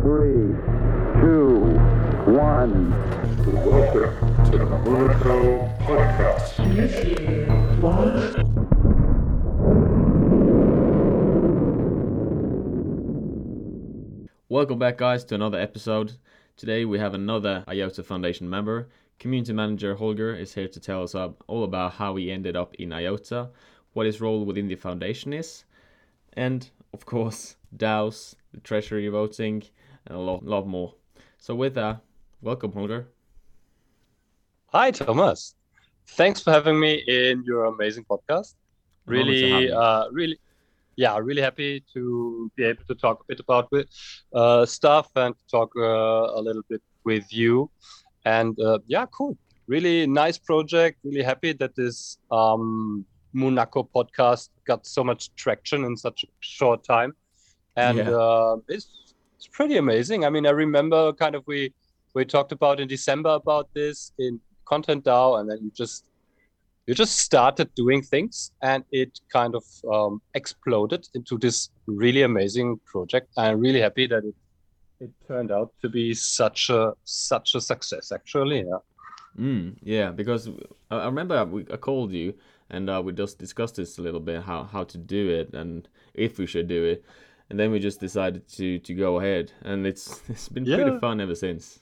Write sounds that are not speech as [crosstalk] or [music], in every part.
three, two, one. Welcome to the Monaco Podcast. Welcome back, guys, to another episode. Today we have another IOTA Foundation member. Community manager Holger is here to tell us all about how he ended up in IOTA, what his role within the foundation is, and of course, DAOs, the treasury voting, and a lot, lot more. So, with that, welcome, Holger. Hi, Thomas. Thanks for having me in your amazing podcast. An honor to have Really, uh, really, yeah, really happy to be able to talk a bit about with, uh, stuff and talk uh, a little bit with you. And uh, yeah, cool. Really nice project. Really happy that this um, Monaco podcast got so much traction in such a short time. And Yeah. uh, it's it's pretty amazing. I mean, I remember kind of we we talked about in December about this in Content DAO, and then you just you just started doing things, and it kind of um, exploded into this really amazing project. I'm really happy that it it turned out to be such a such a success. Actually, yeah. Mm, yeah, because I remember I called you and uh, we just discussed this a little bit how, how to do it and if we should do it, and then we just decided to, to go ahead, and it's [laughs] it's been pretty fun ever since.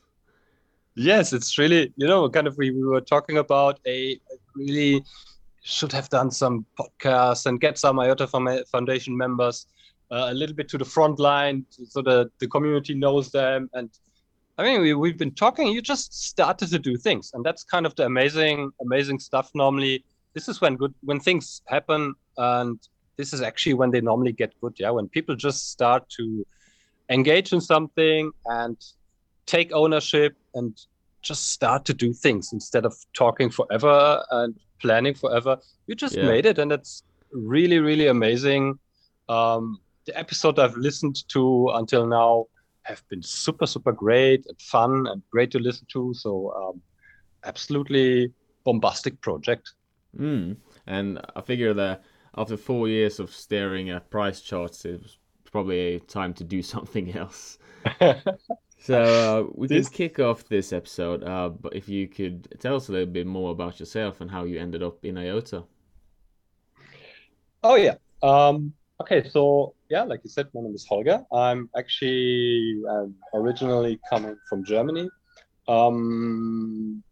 Yes, it's really, you know, kind of we, we were talking about a really should have done some podcasts and get some IOTA Foundation members uh, a little bit to the front line so that the community knows them. And I mean, we, we've been talking, you just started to do things. And that's kind of the amazing, amazing stuff. Normally, this is when good, when things happen. And this is actually when they normally get good. Yeah. When people just start to engage in something and take ownership and just start to do things instead of talking forever and planning forever. You just Yeah. made it, and it's really, really amazing. Um, the episode I've listened to until now have been super, super great and fun and great to listen to. So, um, absolutely bombastic project. Mm. And I figure that after four years of staring at price charts, it was probably time to do [laughs] something else. [laughs] So uh, we This- can kick off this episode, uh, but if you could tell us a little bit more about yourself and how you ended up in IOTA. Oh yeah. Um, okay, so yeah, like you said, my name is Holger. I'm actually um, originally coming from Germany. Um,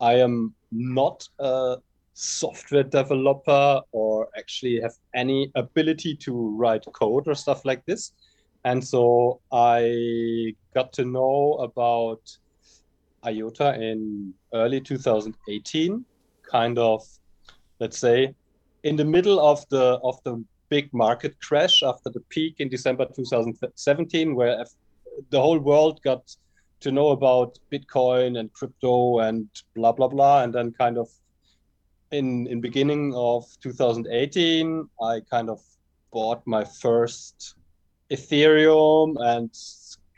I am not a software developer or actually have any ability to write code or stuff like this. And so I got to know about IOTA in early 2018, kind of, let's say, in the middle of the of the big market crash after the peak in December 2017, where the whole world got to know about Bitcoin and crypto and blah blah blah, and then kind of in in beginning of 2018, I kind of bought my first Ethereum and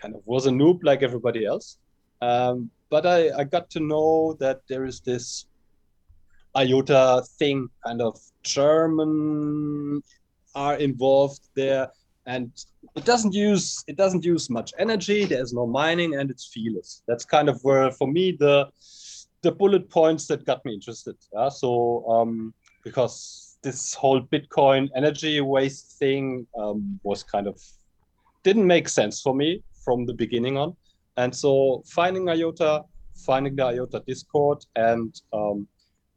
kind of was a noob like everybody else. Um, but I, I got to know that there is this IOTA thing, kind of German are involved there, and it doesn't use it doesn't use much energy. There's no mining, and it's feeless. That's kind of where for me the the bullet points that got me interested. Yeah, so um, because this whole Bitcoin energy waste thing um, was kind of didn't make sense for me from the beginning on, and so finding IOTA, finding the IOTA Discord, and um,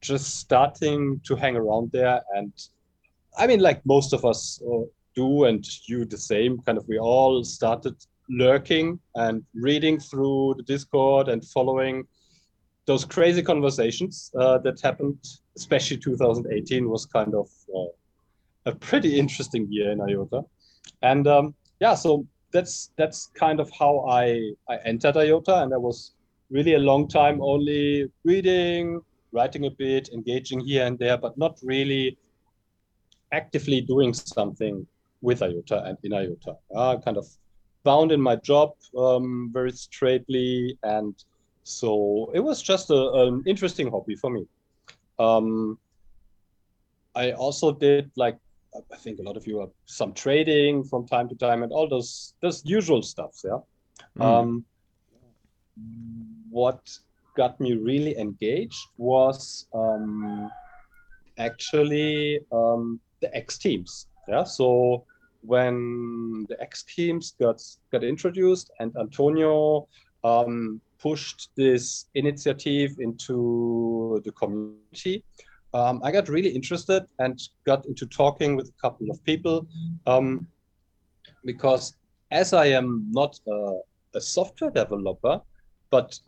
just starting to hang around there and i mean like most of us uh, do and you the same kind of we all started lurking and reading through the discord and following those crazy conversations uh, that happened especially 2018 was kind of uh, a pretty interesting year in iota and um, yeah so that's that's kind of how i i entered iota and i was really a long time only reading writing a bit, engaging here and there, but not really actively doing something with IOTA and in IOTA. Uh, kind of bound in my job um, very straightly, and so it was just a, an interesting hobby for me. Um, I also did like I think a lot of you are some trading from time to time and all those those usual stuffs, yeah. Mm. Um, what got me really engaged was um, actually um, the X teams. Yeah, so when the X teams got got introduced and Antonio um, pushed this initiative into the community, um, I got really interested and got into talking with a couple of people um, because as I am not a, a software developer, but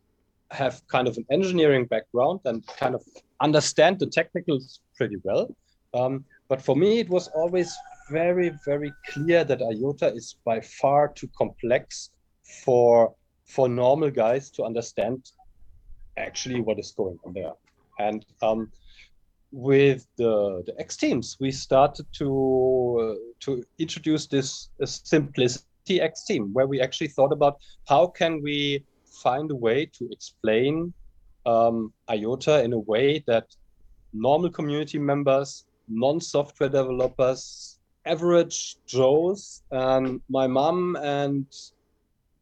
have kind of an engineering background and kind of understand the technicals pretty well. Um, but for me, it was always very, very clear that IOTA is by far too complex for for normal guys to understand actually what is going on there. And um, with the, the X teams, we started to uh, to introduce this uh, simplicity X team, where we actually thought about how can we find a way to explain um, IOTA in a way that normal community members, non-software developers, average Joes, and my mom and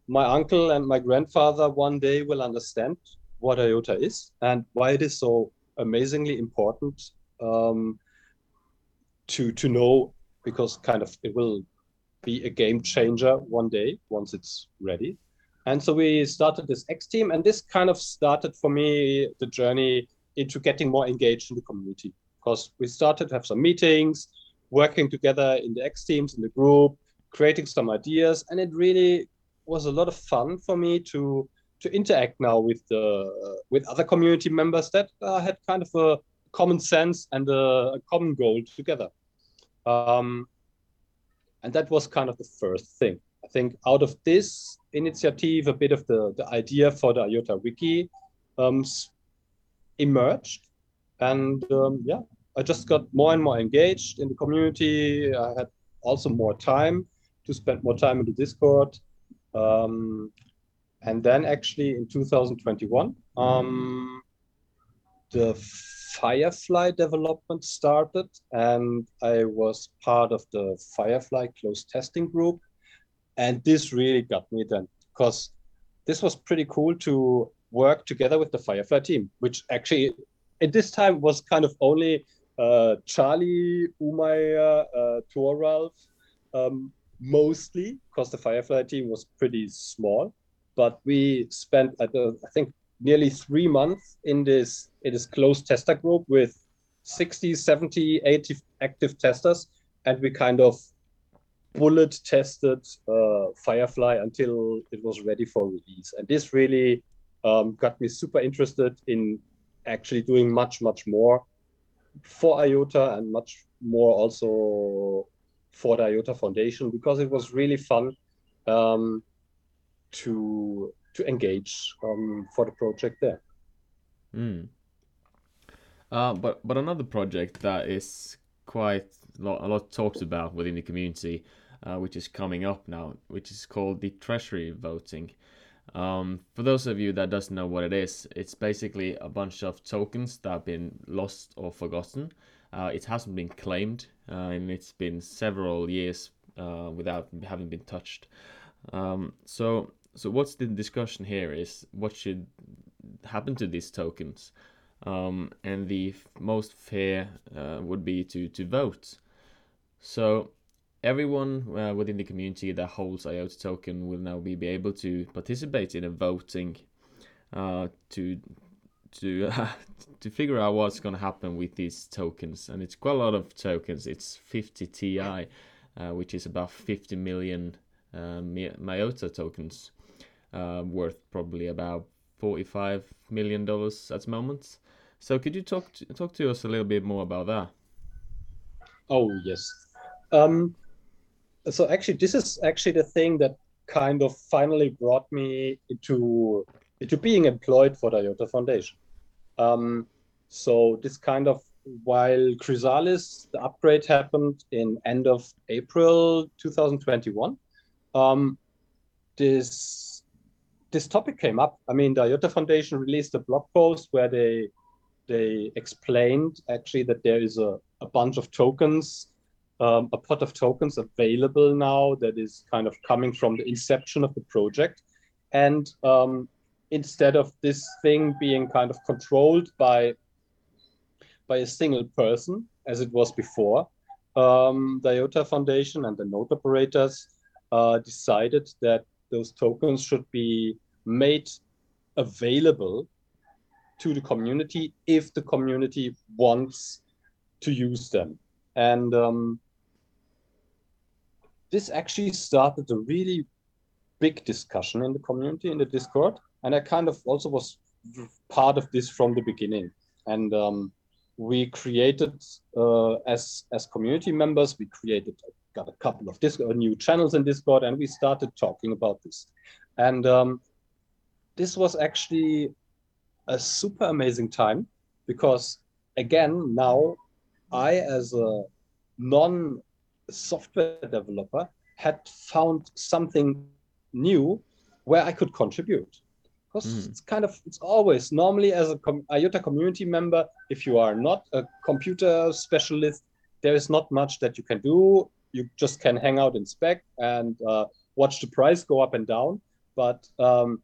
my uncle and my grandfather one day will understand what IOTA is and why it is so amazingly important um, to to know because kind of it will be a game changer one day once it's ready. And so we started this X team, and this kind of started for me the journey into getting more engaged in the community because we started to have some meetings, working together in the X teams in the group, creating some ideas, and it really was a lot of fun for me to to interact now with the with other community members that uh, had kind of a common sense and a, a common goal together. Um, and that was kind of the first thing. I think out of this initiative, a bit of the, the idea for the IOTA Wiki um, emerged. And um, yeah, I just got more and more engaged in the community. I had also more time to spend more time in the Discord. Um, and then actually in 2021, um, the Firefly development started, and I was part of the Firefly closed testing group. And this really got me then, because this was pretty cool to work together with the Firefly team, which actually at this time was kind of only uh, Charlie, Umair, uh, Thoralf, um, mostly, because the Firefly team was pretty small. But we spent, I think, nearly three months in this in this closed tester group with 60 70 80 active testers and we kind of bullet tested uh, firefly until it was ready for release and this really um, got me super interested in actually doing much much more for iota and much more also for the iota foundation because it was really fun um, to to engage um, for the project there. Mm. Uh, but but another project that is quite a lot, a lot talked about within the community, uh, which is coming up now, which is called the treasury voting. Um, for those of you that doesn't know what it is, it's basically a bunch of tokens that have been lost or forgotten. Uh, it hasn't been claimed, uh, and it's been several years uh, without having been touched. Um, so so what's the discussion here is what should happen to these tokens um, and the most fair uh, would be to to vote so everyone uh, within the community that holds iota token will now be, be able to participate in a voting uh, to to [laughs] to figure out what's going to happen with these tokens and it's quite a lot of tokens it's 50 ti uh, which is about 50 million uh, MIOTA tokens uh, worth probably about forty-five million dollars at the moment. So could you talk to, talk to us a little bit more about that? Oh yes. Um, so actually, this is actually the thing that kind of finally brought me into into being employed for the IOTA Foundation. Um, so this kind of while Chrysalis, the upgrade happened in end of April 2021. Um, this this topic came up. I mean, the IOTA Foundation released a blog post where they they explained actually that there is a, a bunch of tokens, um, a pot of tokens available now that is kind of coming from the inception of the project. and um, instead of this thing being kind of controlled by by a single person as it was before um, the iota foundation and the node operators uh, decided that those tokens should be made available to the community if the community wants to use them and um, this actually started a really big discussion in the community in the discord and i kind of also was part of this from the beginning. And um, we created uh, as as community members we created got a couple of discord new channels in discord and we started talking about this. And um, this was actually a super amazing time because again now i as a non software developer had found something new where I could contribute. Because mm. it's kind of it's always normally as a com- IOTA community member, if you are not a computer specialist, there is not much that you can do. You just can hang out in spec and uh, watch the price go up and down. But um,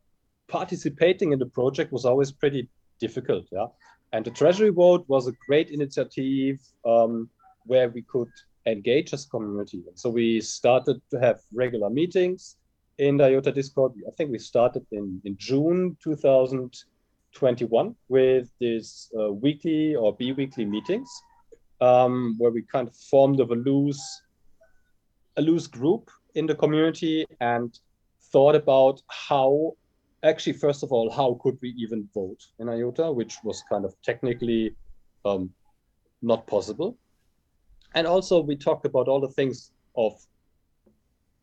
participating in the project was always pretty difficult. Yeah, and the Treasury vote was a great initiative um, where we could engage as community. So we started to have regular meetings in the IOTA Discord. I think we started in, in June 2021 with these uh, weekly or bi-weekly meetings um, where we kind of formed of a loose, a loose group in the community and thought about how actually first of all how could we even vote in iota which was kind of technically um, not possible and also we talked about all the things of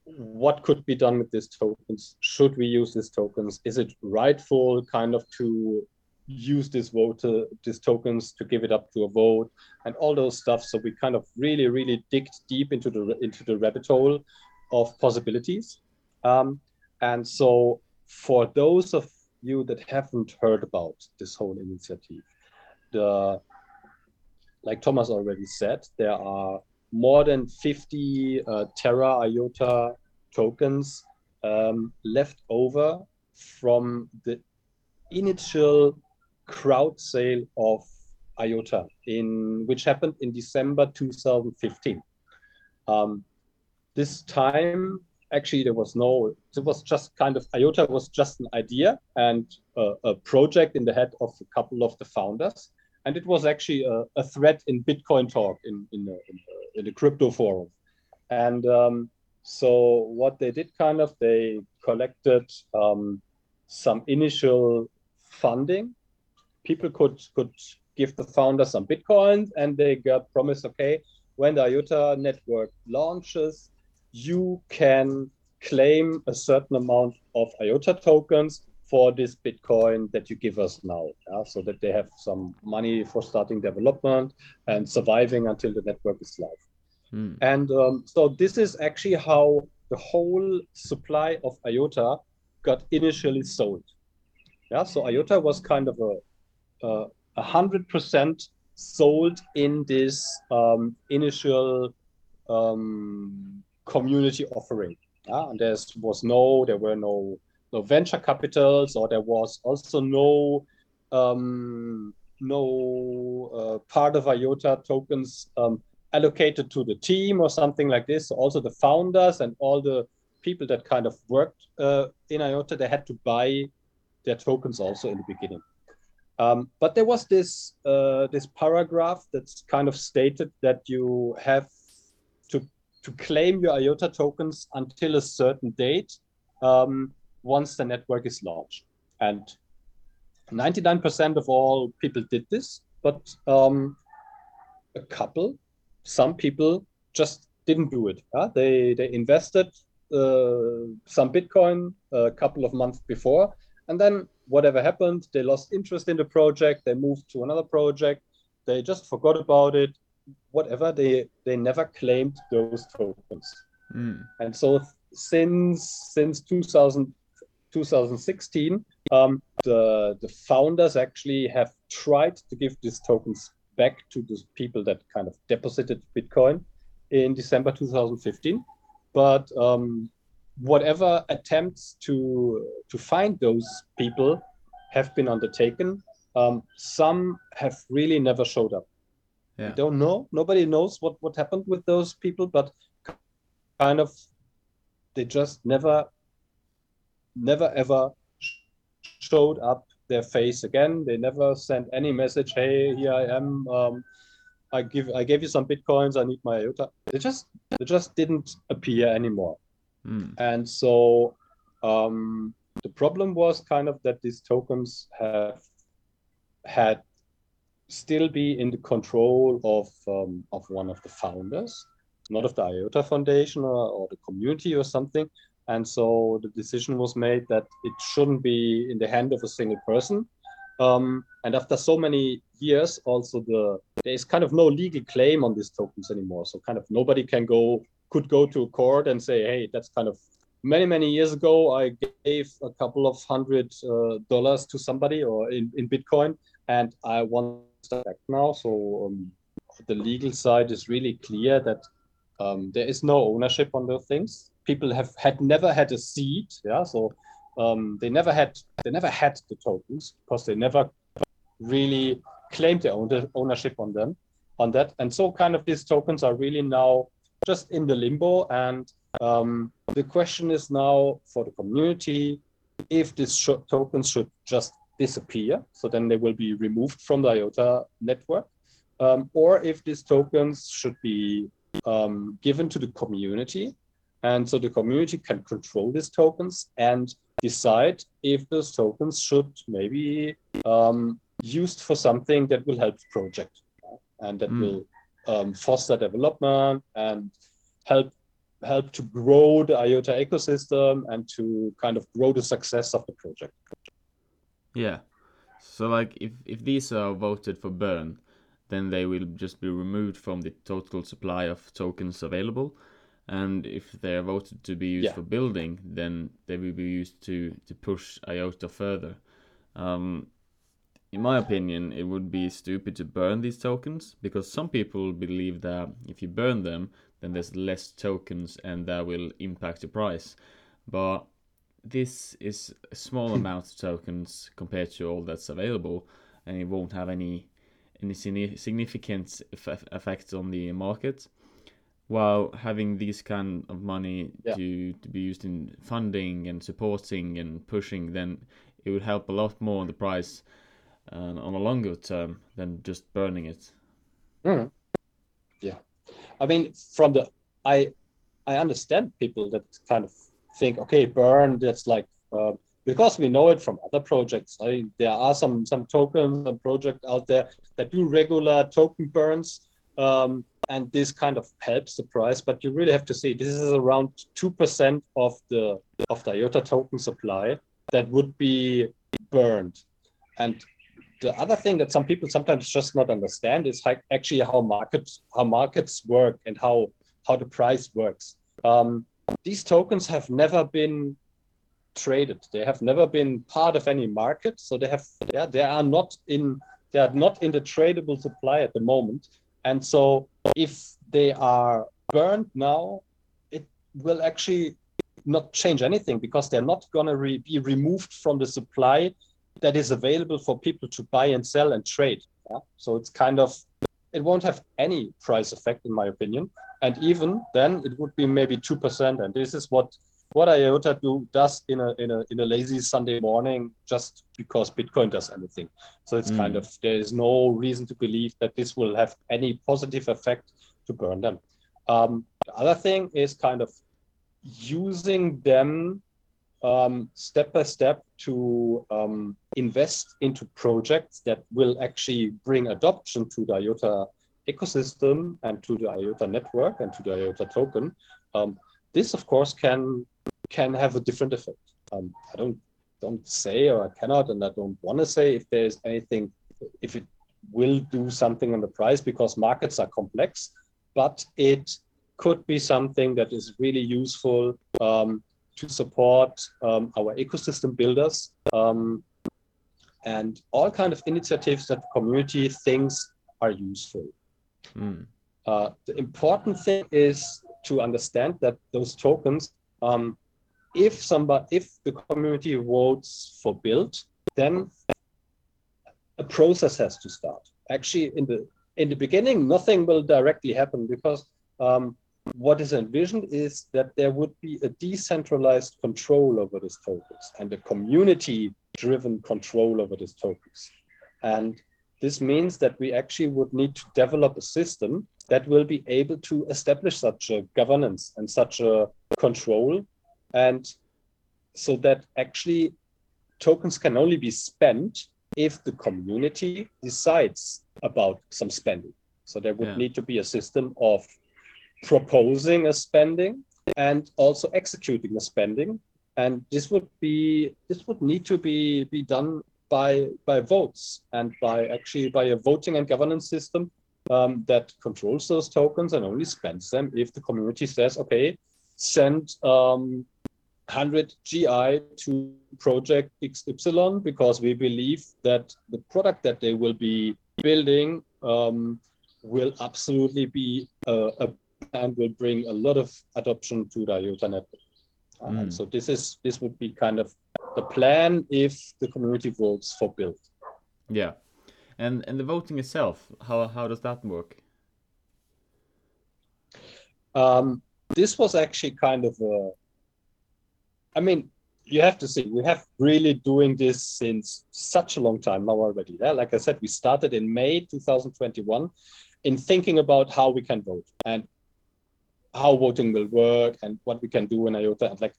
what could be done with these tokens. Should we use these tokens? Is it rightful kind of to use this vote uh, these tokens to give it up to a vote and all those stuff? So we kind of really really digged deep into the into the rabbit hole of possibilities. Um, and so for those of you that haven't heard about this whole initiative the like Thomas already said, there are more than 50 uh, Tera IOTA tokens um, left over from the initial crowd sale of IOTA, in which happened in December 2015. Um, this time, actually, there was no. It was just kind of IOTA was just an idea and a, a project in the head of a couple of the founders and it was actually a, a in Bitcoin talk in in, the, in, the, in the crypto forum. And um, so what they did kind of they collected um, some initial funding. People could could give the founder some bitcoins, and they got promised, okay, when the IOTA network launches, you can claim a certain amount of IOTA tokens for this Bitcoin that you give us now, yeah? so that they have some money for starting development and surviving until the network is live. Mm. And um, so this is actually how the whole supply of IOTA got initially sold. Yeah, so IOTA was kind of a a hundred percent sold in this um, initial um, community offering. Yeah, and there was no, there were no no venture capitals, or there was also no um, no uh, part of IOTA tokens um, allocated to the team or something like this. So also the founders and all the people that kind of worked uh, in IOTA, they had to buy their tokens also in the beginning. Um, but there was this uh, this paragraph that's kind of stated that you have to to claim your IOTA tokens until a certain date. Um, once the network is launched. And 99% of all people did this, but um, a couple, some people just didn't do it. Huh? They they invested uh, some Bitcoin a couple of months before, and then whatever happened, they lost interest in the project. They moved to another project. They just forgot about it. Whatever they they never claimed those tokens. Mm. And so since since 2000 2016, um, the, the founders actually have tried to give these tokens back to the people that kind of deposited Bitcoin in December 2015. But um, whatever attempts to to find those people have been undertaken. Um, some have really never showed up. Yeah. We don't know. Nobody knows what what happened with those people, but kind of they just never, never ever showed up their face again. They never sent any message. Hey, here I am. Um, I give I gave you some bitcoins. I need my IOTA. They just they just didn't appear anymore. Mm. And so um, the problem was kind of that these tokens have had still be in the control of um, of one of the founders, not of the IOTA Foundation or, or the community or something. And so the decision was made that it shouldn't be in the hand of a single person. Um, and after so many years, also the there is kind of no legal claim on these tokens anymore. So kind of nobody can go could go to a court and say, hey, that's kind of many many years ago I gave a couple of hundred uh, dollars to somebody or in, in Bitcoin, and I want that back now. So um, the legal side is really clear that um, there is no ownership on those things. People have had never had a seat, yeah. So um, they never had they never had the tokens because they never really claimed their own ownership on them on that. And so kind of these tokens are really now just in the limbo. And um, the question is now for the community if these sh- tokens should just disappear, so then they will be removed from the IOTA network, um, or if these tokens should be um, given to the community. And so the community can control these tokens and decide if those tokens should maybe um, used for something that will help the project and that Mm. will um, foster development and help help to grow the IOTA ecosystem and to kind of grow the success of the project. Yeah. So like if if these are voted for burn, then they will just be removed from the total supply of tokens available. And if they are voted to be used Yeah. for building, then they will be used to to push IOTA further. Um, in my opinion, it would be stupid to burn these tokens because some people believe that if you burn them, then there's less tokens and that will impact the price. But this is a small [laughs] amount of tokens compared to all that's available, and it won't have any any significant eff- effect on the market. While having this kind of money Yeah. to, to be used in funding and supporting and pushing, then it would help a lot more on the price uh, on a longer term than just burning it. Yeah, I mean, from the I I understand people that kind of think, okay, burn. That's like uh, because we know it from other projects. I, mean, there are some some tokens and projects out there that do regular token burns, um, and this kind of helps the price. But you really have to see this is around two percent of the of the IOTA token supply that would be burned, and the other thing that some people sometimes just not understand is how, actually how markets how markets work and how how the price works. Um, these tokens have never been traded. They have never been part of any market, so they have yeah, they are not in they are not in the tradable supply at the moment. And so if they are burned now, it will actually not change anything because they're not going to re- be removed from the supply that is available for people to buy and sell and trade. Yeah? So it's kind of it won't have any price effect in my opinion. And even then it would be maybe two percent. And this is what what IOTA do does in a in a in a lazy Sunday morning just because Bitcoin does anything. So it's kind Mm. of there is no reason to believe that this will have any positive effect to burn them. Um, the other thing is kind of using them um, step by step to um, invest into projects that will actually bring adoption to the IOTA ecosystem and to the IOTA network and to the IOTA token. Um, this, of course, can can have a different effect. Um, I don't don't say or I cannot, and I don't want to say if there's anything, if it will do something on the price because markets are complex, but it could be something that is really useful um, to support um, our ecosystem builders um, and all kind of initiatives that the community thinks are useful. Mm. Uh, the important thing is to understand that those tokens um, if somebody if the community votes for build, then a process has to start. Actually, in the in the beginning, nothing will directly happen because um, what is envisioned is that there would be a decentralized control over these tokens and a community-driven control over these tokens. And this means that we actually would need to develop a system that will be able to establish such a governance and such a control. And so that actually tokens can only be spent if the community decides about some spending. So there would Yeah. need to be a system of proposing a spending and also executing a spending. And this would be this would need to be be done by by votes and by actually by a voting and governance system um, that controls those tokens and only spends them if the community says, okay, send um, 100 GI to project XY because we believe that the product that they will be building um, will absolutely be uh, a and will bring a lot of adoption to the IOTA network. Uh, Mm. So this is this would be kind of the plan if the community votes for build. Yeah. And and the voting itself, how how does that work? Um, this was actually kind of a, I mean, you have to see, we have really doing this since such a long time now already. Yeah? Like I said, we started in May 2021 in thinking about how we can vote and how voting will work and what we can do in IOTA. And like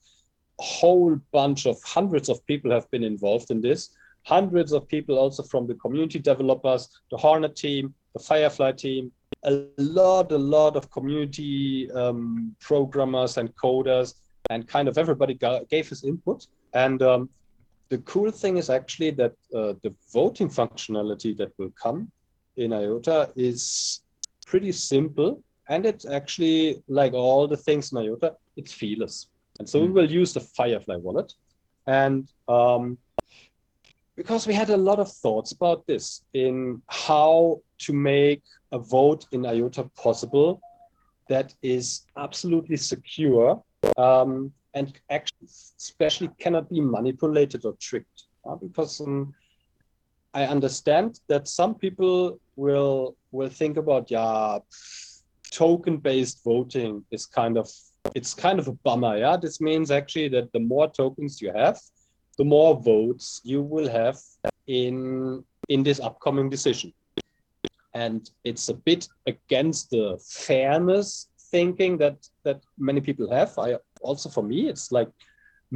a whole bunch of hundreds of people have been involved in this. Hundreds of people also from the community developers, the Hornet team, the Firefly team, a lot, a lot of community um, programmers and coders, and kind of everybody ga- gave his input. And um, the cool thing is actually that uh, the voting functionality that will come in IOTA is pretty simple. And it's actually like all the things in IOTA, it's feeless. And so we Mm. will use the Firefly wallet. And um, because we had a lot of thoughts about this in how to make a vote in IOTA possible that is absolutely secure um, and actually especially cannot be manipulated or tricked. uh, because um, I understand that some people will will think about yeah token based voting is kind of it's kind of a bummer yeah this means actually that the more tokens you have the more votes you will have in in this upcoming decision and it's a bit against the fairness thinking that that many people have i also for me it's like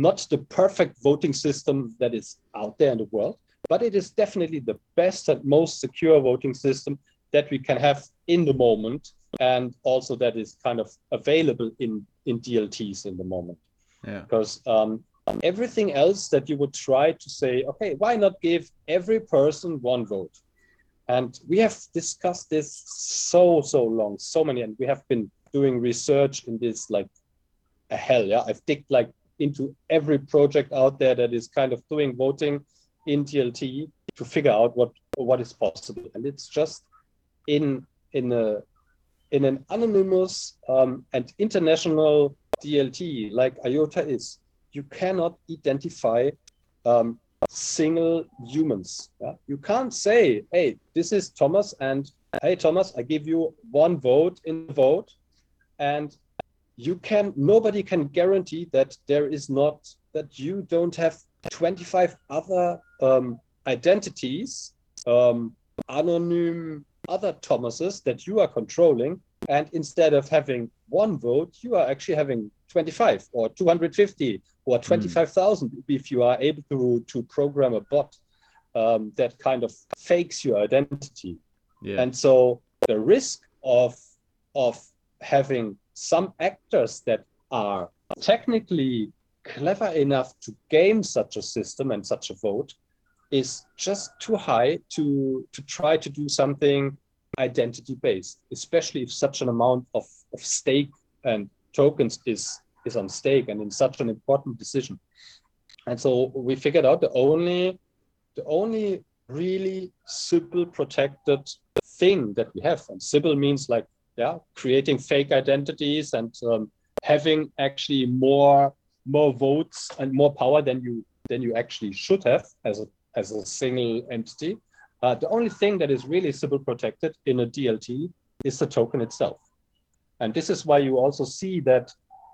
not the perfect voting system that is out there in the world but it is definitely the best and most secure voting system that we can have in the moment and also that is kind of available in in dlts in the moment Yeah. because um, everything else that you would try to say, okay, why not give every person one vote? And we have discussed this so, so long, so many, and we have been doing research in this like a hell. Yeah, I've digged like into every project out there that is kind of doing voting in DLT to figure out what what is possible. And it's just in in a in an anonymous um, and international DLT like IOTA is, you cannot identify um, single humans. Yeah? You can't say, hey, this is Thomas, and hey, Thomas, I give you one vote in the vote. And you can, nobody can guarantee that there is not, that you don't have 25 other um, identities, um, anonym other Thomases that you are controlling. And instead of having one vote, you are actually having 25 or 250 or 25,000 if you are able to, to program a bot um, that kind of fakes your identity. Yeah. And so the risk of, of having some actors that are technically clever enough to game such a system and such a vote is just too high to, to try to do something identity based, especially if such an amount of, of stake and tokens is, is on stake and in such an important decision. And so we figured out the only the only really Sybil protected thing that we have. And Sybil means like, yeah, creating fake identities and um, having actually more more votes and more power than you than you actually should have as a as a single entity. Uh, the only thing that is really Sybil protected in a DLT is the token itself. And this is why you also see that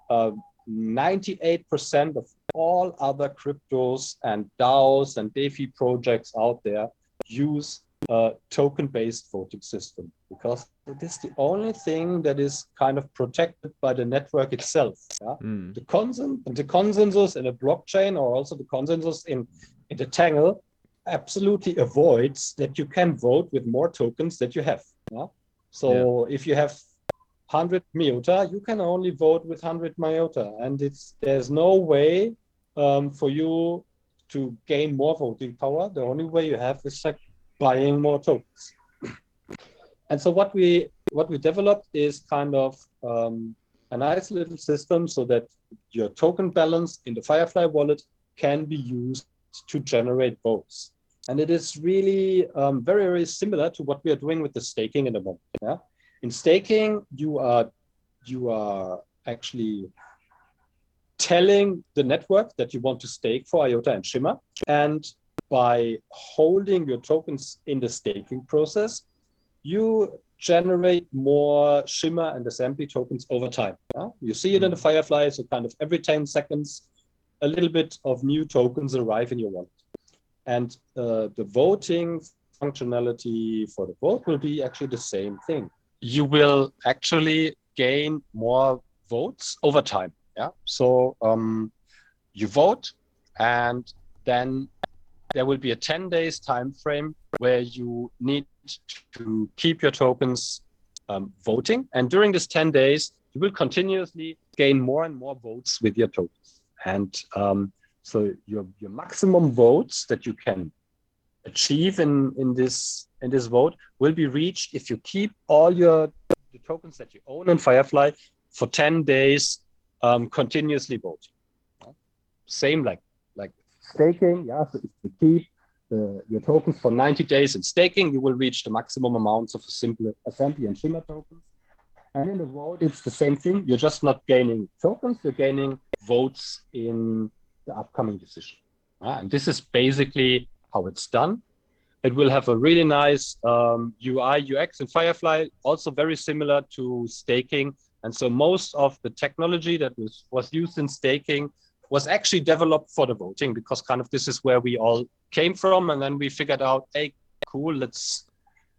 uh, 98% of all other cryptos and DAOs and DeFi projects out there use a token-based voting system because it is the only thing that is kind of protected by the network itself. Yeah? Mm. The, consens- the consensus in a blockchain or also the consensus in, in the Tangle absolutely avoids that you can vote with more tokens that you have. Yeah? So if you have 100 MIOTA, you can only vote with 100 MIOTA. And it's there's no way um, for you to gain more voting power. The only way you have is like buying more tokens. And so what we what we developed is kind of um, a nice little system so that your token balance in the Firefly wallet can be used to generate votes. And it is really um, very, very similar to what we are doing with the staking in the moment. Yeah? In staking, you are you are actually telling the network that you want to stake for IOTA and Shimmer. And by holding your tokens in the staking process, you generate more Shimmer and Assembly tokens over time. Yeah? You see it in the Firefly, so kind of every 10 seconds, a little bit of new tokens arrive in your wallet. And uh, the voting functionality for the vote will be actually the same thing. You will actually gain more votes over time. Yeah. So um, you vote, and then there will be a 10 days time frame where you need to keep your tokens um, voting. And during this 10 days, you will continuously gain more and more votes with your tokens. And um, so your, your maximum votes that you can achieve in, in this in this vote will be reached if you keep all your the tokens that you own in Firefly for 10 days um, continuously voting. Same like like staking, yeah. So if you keep the, your tokens for 90 days in staking, you will reach the maximum amounts of simple assembly and shimmer tokens. And in the vote, it's the same thing. You're just not gaining tokens, you're gaining votes in the upcoming decision. Ah, and this is basically how it's done. It will have a really nice um, UI, UX in Firefly, also very similar to staking. And so most of the technology that was, was used in staking was actually developed for the voting because kind of this is where we all came from. And then we figured out, hey, cool, let's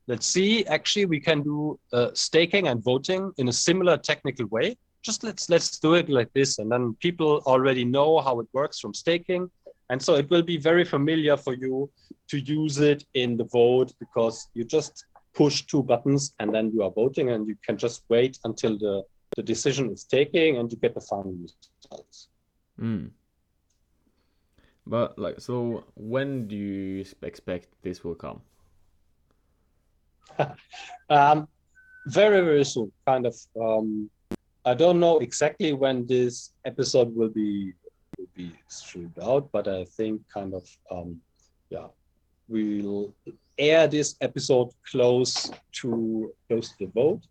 let's see. Actually, we can do uh, staking and voting in a similar technical way. Just let's let's do it like this, and then people already know how it works from staking, and so it will be very familiar for you to use it in the vote because you just push two buttons and then you are voting, and you can just wait until the the decision is taking, and you get the final results. Mm. But like, so when do you expect this will come? [laughs] um, very very soon kind of um, i don't know exactly when this episode will be will be streamed out but i think kind of um, yeah we'll air this episode close to close to the vote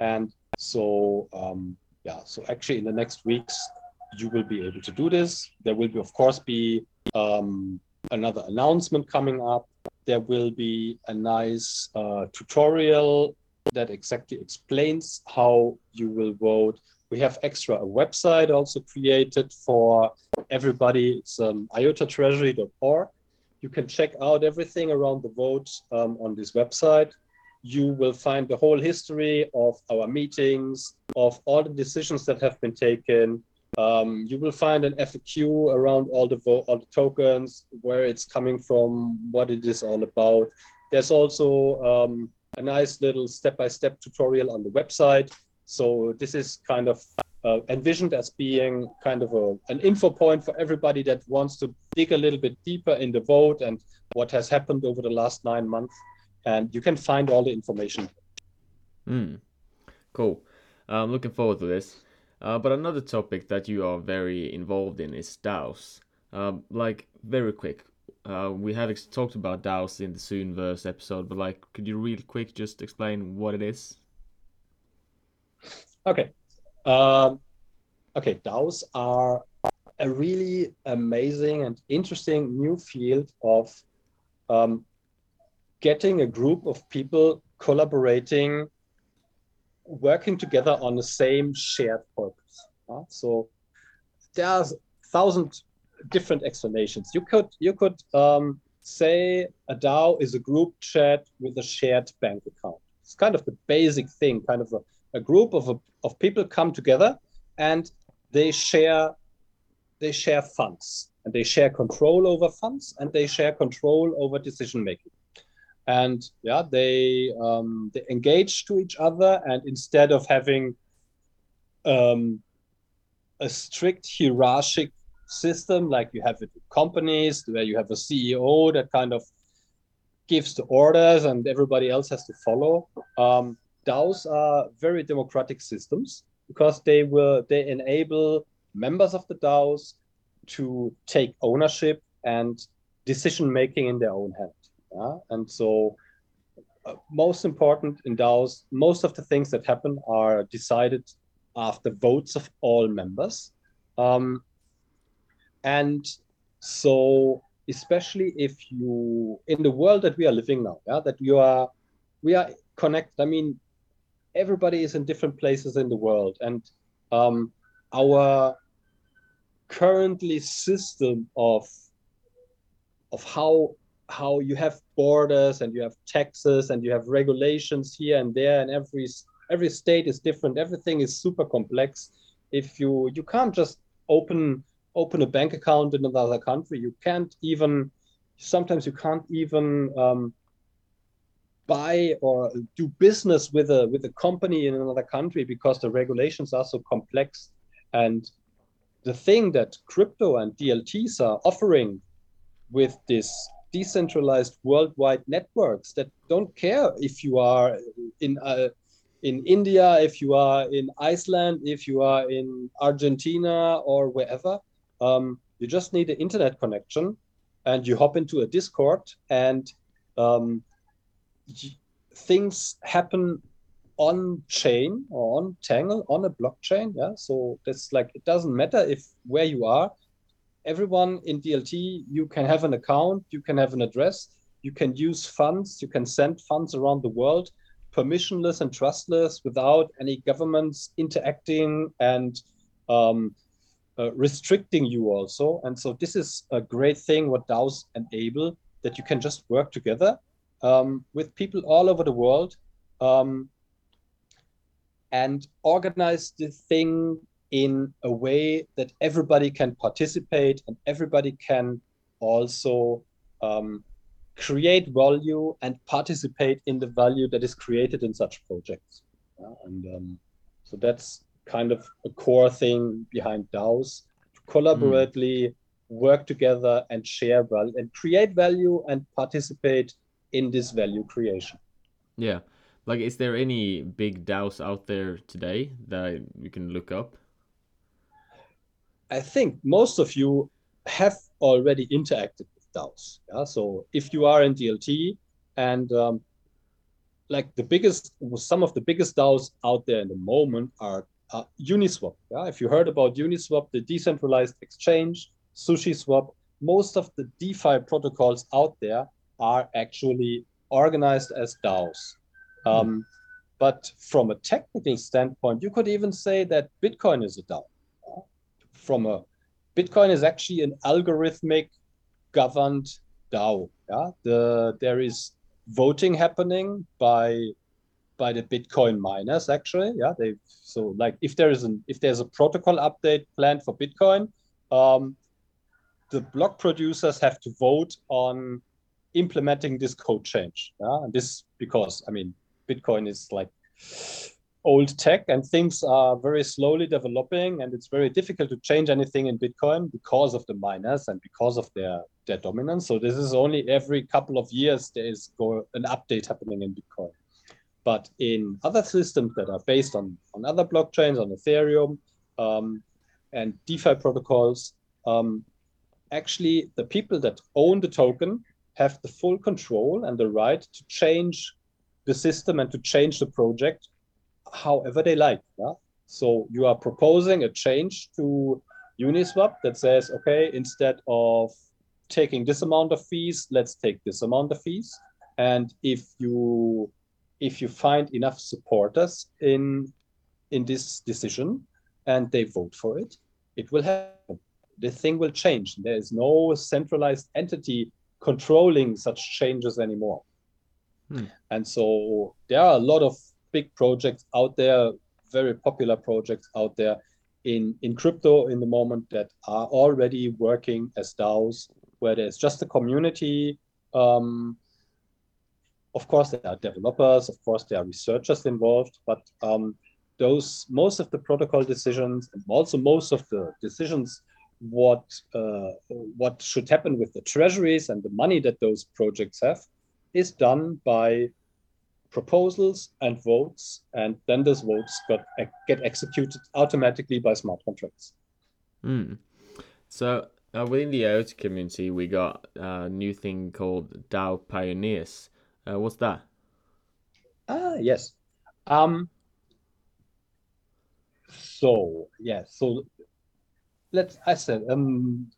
and so um, yeah so actually in the next weeks you will be able to do this there will be of course be um, another announcement coming up there will be a nice uh, tutorial that exactly explains how you will vote. We have extra a website also created for everybody. It's um, iotatreasury.org. You can check out everything around the vote um, on this website. You will find the whole history of our meetings, of all the decisions that have been taken, um, you will find an FAQ around all the all the tokens, where it's coming from, what it is all about. There's also um, a nice little step-by-step tutorial on the website. So this is kind of uh, envisioned as being kind of a, an info point for everybody that wants to dig a little bit deeper in the vote and what has happened over the last nine months. And you can find all the information. Mm. Cool. I'm looking forward to this. Uh, but another topic that you are very involved in is DAOs. Uh, like very quick, uh, we have ex- talked about DAOs in the Soonaverse episode, but like, could you real quick just explain what it is? Okay. Um, okay, DAOs are a really amazing and interesting new field of um, getting a group of people collaborating, working together on the same shared purpose. Uh, so there's thousand different explanations. You could you could um, say a DAO is a group chat with a shared bank account. It's kind of the basic thing, kind of a, a group of, a, of people come together and they share they share funds and they share control over funds and they share control over decision making and yeah they um, they engage to each other and instead of having um, a strict hierarchic system like you have it companies where you have a ceo that kind of gives the orders and everybody else has to follow um, daos are very democratic systems because they will they enable members of the DAOs to take ownership and decision making in their own hand. Yeah? And so, uh, most important in DAOs, most of the things that happen are decided after votes of all members. Um, and so, especially if you, in the world that we are living now, yeah, that you are, we are connected. I mean, everybody is in different places in the world, and um, our currently system of of how how you have borders and you have taxes and you have regulations here and there and every every state is different. Everything is super complex. If you you can't just open open a bank account in another country. You can't even sometimes you can't even um, buy or do business with a with a company in another country because the regulations are so complex. And the thing that crypto and DLTs are offering with this decentralized worldwide networks that don't care if you are in uh, in India, if you are in Iceland, if you are in Argentina or wherever. Um, you just need an internet connection, and you hop into a Discord, and um, things happen on chain or on Tangle on a blockchain. Yeah, so that's like it doesn't matter if where you are. Everyone in DLT, you can have an account, you can have an address, you can use funds, you can send funds around the world, permissionless and trustless, without any governments interacting and um, uh, restricting you also. And so this is a great thing what DAOs enable that you can just work together um, with people all over the world um, and organize the thing in a way that everybody can participate and everybody can also um, create value and participate in the value that is created in such projects. Yeah? And um, so that's kind of a core thing behind DAOs to collaboratively mm. work together and share value and create value and participate in this value creation. Yeah. Like, is there any big DAOs out there today that you can look up? I think most of you have already interacted with DAOs. Yeah. So if you are in DLT and um, like the biggest, some of the biggest DAOs out there in the moment are uh, Uniswap. Yeah. If you heard about Uniswap, the decentralized exchange, SushiSwap, most of the DeFi protocols out there are actually organized as DAOs. Um, but from a technical standpoint, you could even say that Bitcoin is a DAO. From a Bitcoin is actually an algorithmic governed DAO. Yeah, the there is voting happening by by the Bitcoin miners actually. Yeah, they so like if there is an if there's a protocol update planned for Bitcoin, um, the block producers have to vote on implementing this code change. Yeah, and this because I mean Bitcoin is like old tech and things are very slowly developing and it's very difficult to change anything in Bitcoin because of the miners and because of their their dominance. So this is only every couple of years there is go an update happening in Bitcoin. But in other systems that are based on, on other blockchains, on Ethereum um, and DeFi protocols, um, actually the people that own the token have the full control and the right to change the system and to change the project however they like. Yeah? So you are proposing a change to Uniswap that says, okay, instead of taking this amount of fees, let's take this amount of fees. And if you if you find enough supporters in in this decision and they vote for it, it will happen. The thing will change. There is no centralized entity controlling such changes anymore. Hmm. And so there are a lot of big projects out there, very popular projects out there in, in crypto in the moment that are already working as DAOs, where there's just a community. Um, of course, there are developers, of course, there are researchers involved, but um, those most of the protocol decisions and also most of the decisions what uh, what should happen with the treasuries and the money that those projects have is done by proposals and votes, and then those votes got get executed automatically by smart contracts. Mm. So uh, within the IOTA community, we got a new thing called DAO Pioneers. Uh, what's that? Ah, yes. Um, so yeah, so let's. I said um,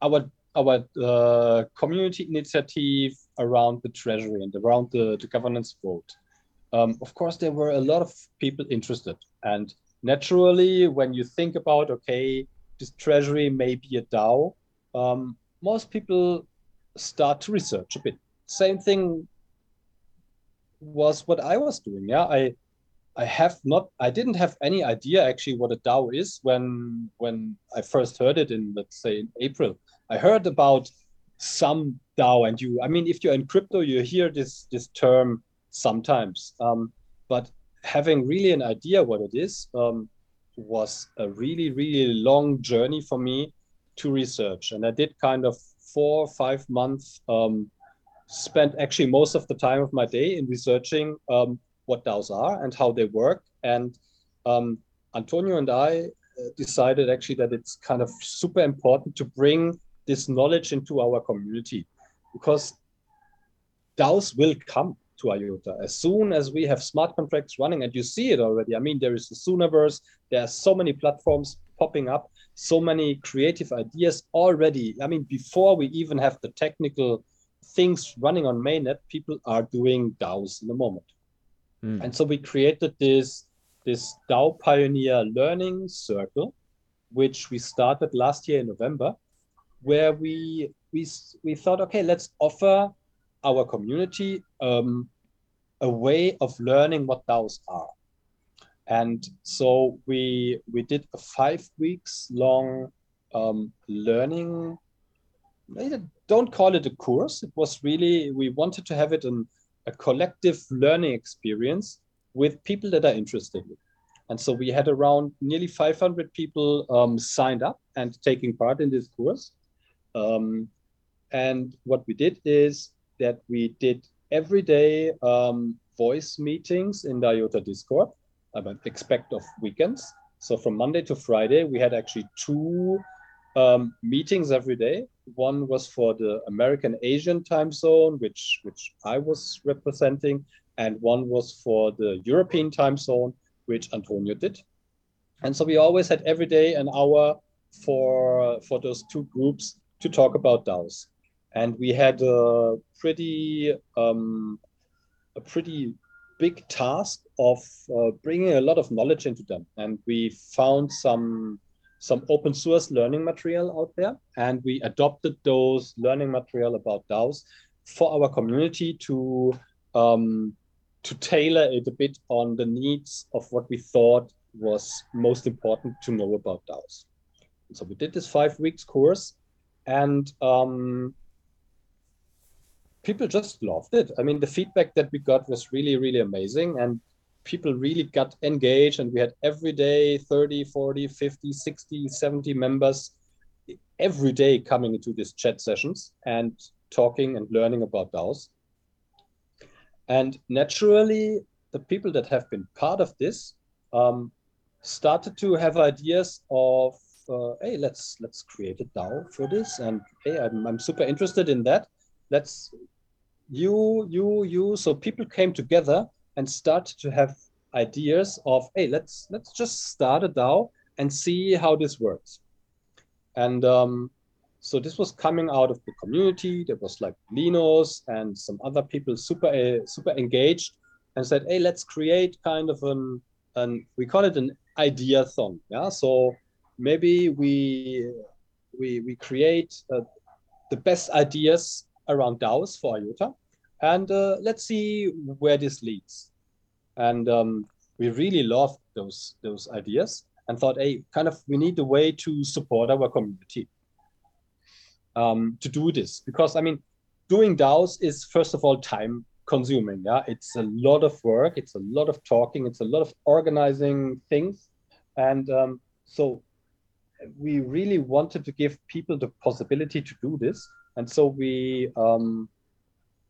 our our uh, community initiative around the treasury and around the, the governance vote. Um, of course, there were a lot of people interested. And naturally, when you think about, okay, this treasury may be a DAO, um, most people start to research a bit. Same thing was what I was doing. Yeah, I I have not I didn't have any idea actually what a DAO is when when I first heard it in let's say in April. I heard about some DAO, and you, I mean, if you're in crypto, you hear this this term sometimes. Um, but having really an idea what it is um, was a really really long journey for me to research, and I did kind of four or five months. Um, spent actually most of the time of my day in researching um, what DAOs are and how they work. And um, Antonio and I uh, decided actually that it's kind of super important to bring this knowledge into our community because DAOs will come to IOTA as soon as we have smart contracts running, and you see it already. I mean, there is the Soonaverse, there are so many platforms popping up, so many creative ideas already. I mean, before we even have the technical things running on mainnet, people are doing DAOs in the moment. Mm. And so we created this this DAO Pioneer Learning Circle, which we started last year in November, where we we we thought, okay, let's offer our community um, a way of learning what DAOs are. And so we we did a five weeks long um, learning. Don't call it a course. It was really we wanted to have it an, a collective learning experience with people that are interested. And so we had around nearly 500 people um, signed up and taking part in this course. Um, and what we did is that we did every day um, voice meetings in the IOTA Discord. I mean, expect of weekends. So from Monday to Friday, we had actually two um, meetings every day. One was for the American Asian time zone, which which I was representing, and one was for the European time zone, which Antonio did. And so we always had every day an hour for for those two groups to talk about DAOs. And we had a pretty um, a pretty big task of uh, bringing a lot of knowledge into them. And we found some some open source learning material out there, and we adopted those learning material about DAOs for our community to um, to tailor it a bit on the needs of what we thought was most important to know about DAOs. So we did this five weeks course, and um, people just loved it. I mean, the feedback that we got was really, really amazing, and people really got engaged. And we had every day 30, 40, 50, 60, 70 members every day coming into these chat sessions and talking and learning about DAOs. And naturally, the people that have been part of this um, started to have ideas of uh, hey, let's let's create a DAO for this, and hey, I'm I'm super interested in that. Let's you you you. So people came together and started to have ideas of hey, let's let's just start a DAO and see how this works. And um, so this was coming out of the community. There was like Linus and some other people super uh, super engaged and said, hey, let's create kind of an an we call it an ideathon. Yeah. So maybe we we we create uh, the best ideas around DAOs for IOTA, and uh, let's see where this leads. And um, we really loved those those ideas and thought, hey, kind of we need a way to support our community um, to do this because I mean, doing DAOs is first of all time consuming. Yeah, it's a lot of work, it's a lot of talking, it's a lot of organizing things, and um, so we really wanted to give people the possibility to do this, and so we um,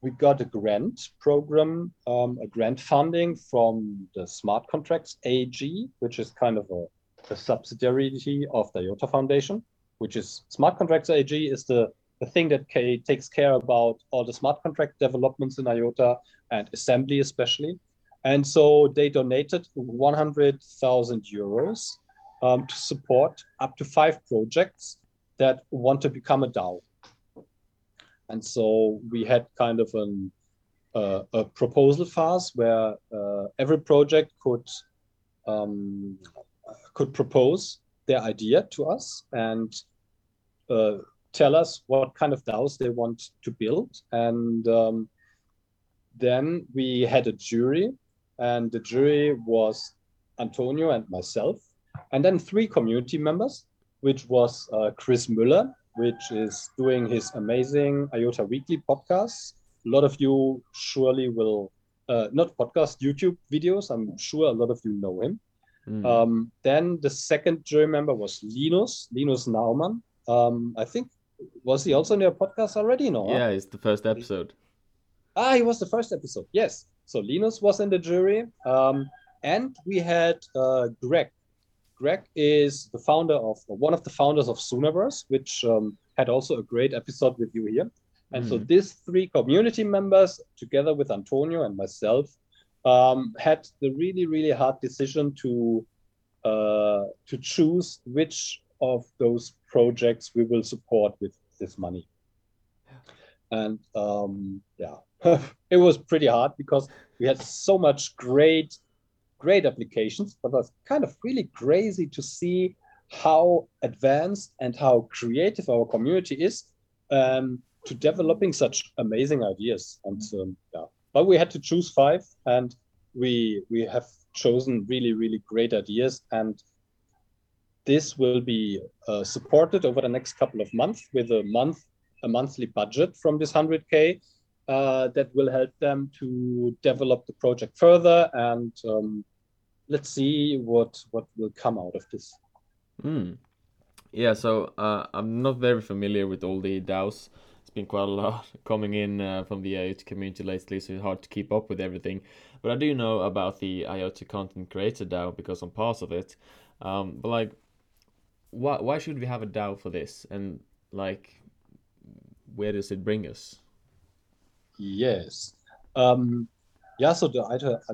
we got a grant program, um, a grant funding from the Smart Contracts AG, which is kind of a, a subsidiary of the IOTA Foundation which is Smart Contracts AG, is the, the thing that K takes care about all the smart contract developments in IOTA and assembly especially. And so they donated 100,000 euros um, to support up to five projects that want to become a DAO. And so we had kind of an, uh, a proposal phase where uh, every project could um, could propose their idea to us and uh, tell us what kind of DAOs they want to build. And um, then we had a jury, and the jury was Antonio and myself, and then three community members, which was uh, Chris Müller, which is doing his amazing IOTA Weekly podcast. A lot of you surely will, uh, not podcast, YouTube videos. I'm sure a lot of you know him. Mm. Um, then the second jury member was Linus, Linus Naumann, um, I think was he also in your podcast already? No. Yeah, it's the first episode. Ah, he was the first episode. Yes. So Linus was in the jury, um, and we had uh, Greg. Greg is the founder of one of the founders of Soonaverse, which um, had also a great episode with you here. And mm. so these three community members, together with Antonio and myself, um, had the really really hard decision to uh, to choose which of those projects we will support with this money. And um, yeah, [laughs] it was pretty hard because we had so much great, great applications, but was kind of really crazy to see how advanced and how creative our community is um, to developing such amazing ideas. And um, yeah, but we had to choose five, and we we have chosen really really great ideas and this will be uh, supported over the next couple of months with a month a monthly budget from this 100k uh, that will help them to develop the project further and um, let's see what what will come out of this mm. yeah so uh, i'm not very familiar with all the daos it's been quite a lot [laughs] coming in uh, from the IOTA community lately, so it's hard to keep up with everything. But I do know about the IOTA content creator DAO because I'm part of it. Um, but like, why why should we have a DAO for this? And like, where does it bring us? Yes. Um, yeah. So the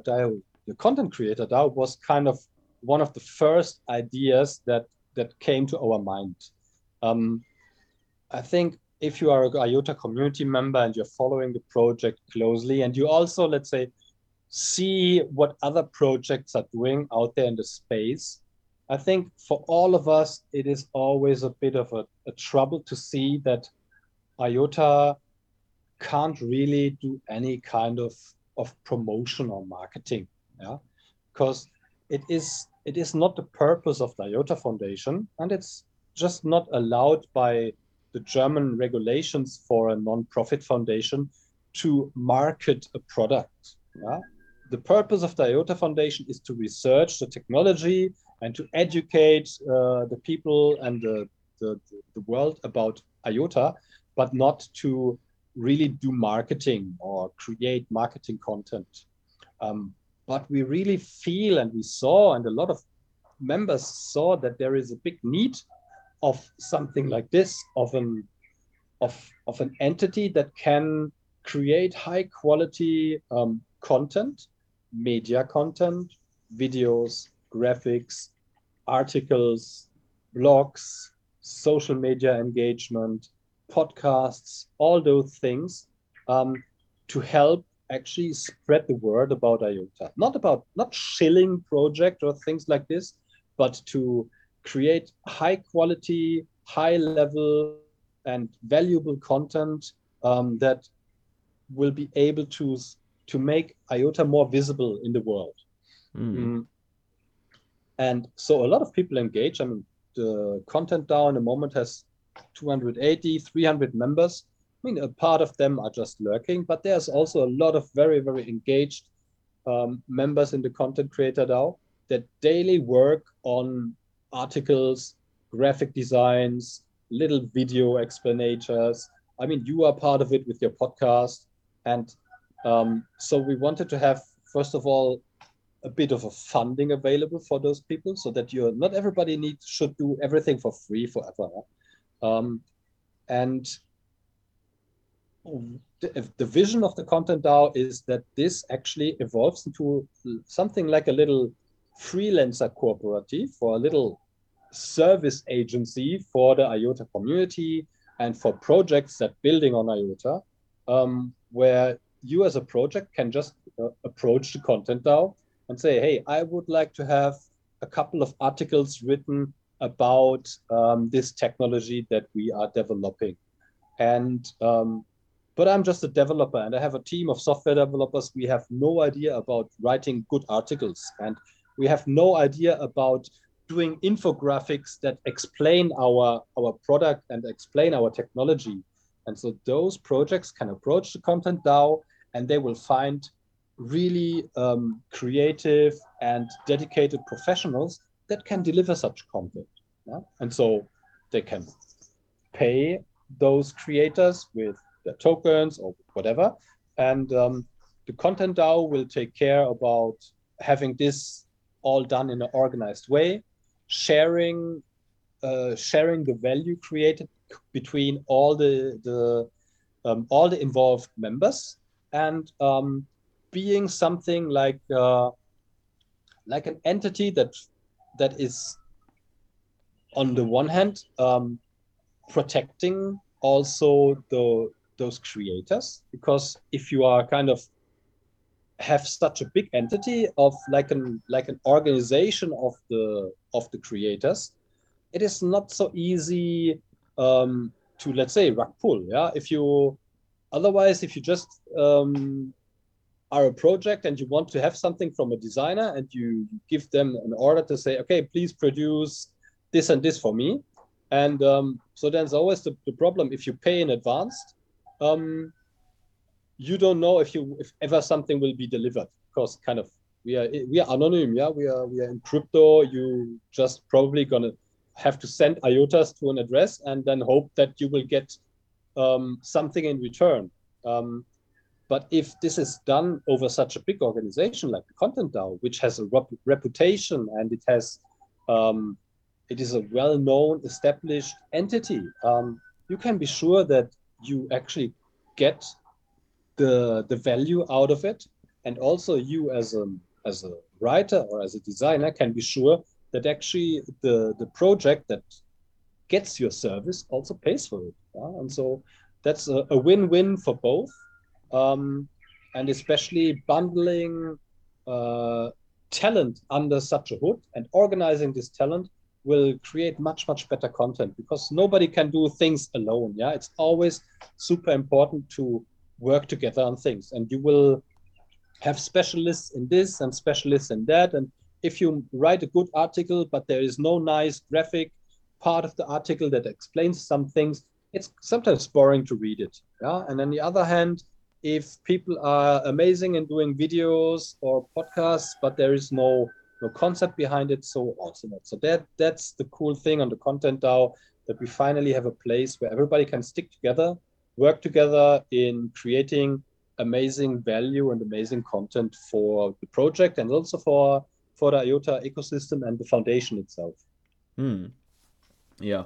DAO, the content creator DAO, was kind of one of the first ideas that that came to our mind. Um, I think if you are a IOTA community member and you're following the project closely, and you also, let's say, see what other projects are doing out there in the space, I think for all of us, it is always a bit of a, a trouble to see that IOTA can't really do any kind of, of promotion or marketing. Yeah. Because it is it is not the purpose of the IOTA Foundation, and it's just not allowed by the German regulations for a non-profit foundation to market a product. Yeah? The purpose of the IOTA Foundation is to research the technology and to educate uh, the people and the, the, the world about IOTA, but not to really do marketing or create marketing content. Um, but we really feel and we saw, and a lot of members saw that there is a big need of something like this, of an of, of an entity that can create high quality um, content, media content, videos, graphics, articles, blogs, social media engagement, podcasts, all those things um, to help actually spread the word about IOTA. Not about not shilling project or things like this, but to create high quality, high level, and valuable content um, that will be able to to make IOTA more visible in the world. Mm. Mm. And so a lot of people engage. I mean, the content DAO in the moment has 280, 300 members. I mean, a part of them are just lurking, but there's also a lot of very, very engaged um, members in the content creator DAO that daily work on articles, graphic designs, little video explanators. I mean, you are part of it with your podcast. And um, so we wanted to have, first of all, a bit of a funding available for those people so that you're not everybody needs should do everything for free forever. Um, and the, vision of the content DAO is that this actually evolves into something like a little freelancer cooperative for a little service agency for the IOTA community and for projects that building on IOTA, um, where you as a project can just uh, approach the content DAO and say, hey, I would like to have a couple of articles written about um, this technology that we are developing. And um, but I'm just a developer and I have a team of software developers. We have no idea about writing good articles and we have no idea about doing infographics that explain our, our product and explain our technology. And so those projects can approach the content DAO and they will find really um, creative and dedicated professionals that can deliver such content. Yeah? And so they can pay those creators with their tokens or whatever. And um, the content DAO will take care about having this all done in an organized way, sharing uh, sharing the value created between all the the um, all the involved members and um, being something like uh, like an entity that that is on the one hand um, protecting also the those creators because if you are kind of have such a big entity of like an like an organization of the of the creators it is not so easy um, to let's say rug pull yeah? If you otherwise if you just um, are a project and you want to have something from a designer and you give them an order to say okay please produce this and this for me and um, so there's always the, the problem if you pay in advance um, you don't know if you if ever something will be delivered because kind of we are we are anonymous yeah? We are we are in crypto. You just probably gonna have to send iotas to an address and then hope that you will get um, something in return. Um, but if this is done over such a big organization like the content DAO, which has a rep- reputation and it has um, it is a well-known established entity um, you can be sure that you actually get the the value out of it. And also you as a as a writer or as a designer can be sure that actually the the project that gets your service also pays for it. Yeah? and so that's a, a win-win for both. Um, and especially bundling uh, talent under such a hood and organizing this talent will create much much better content because nobody can do things alone yeah? It's always super important to work together on things. And you will have specialists in this and specialists in that. And if you write a good article but there is no nice graphic part of the article that explains some things it's sometimes boring to read it yeah? And on the other hand if people are amazing in doing videos or podcasts but there is no no concept behind it so also so that that's the cool thing on the content DAO that we finally have a place where everybody can stick together work together in creating amazing value and amazing content for the project and also for for the IOTA ecosystem and the foundation itself. Hmm. Yeah,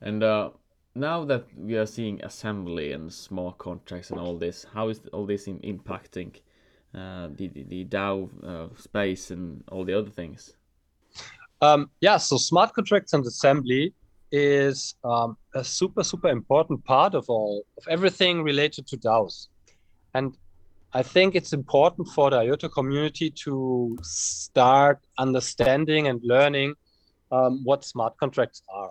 and uh, now that we are seeing assembly and smart contracts and all this, how is all this in impacting uh, the, the DAO uh, space and all the other things? Um, yeah, so smart contracts and assembly is um, a super super important part of all of everything related to DAOs, and I think it's important for the IOTA community to start understanding and learning um, what smart contracts are.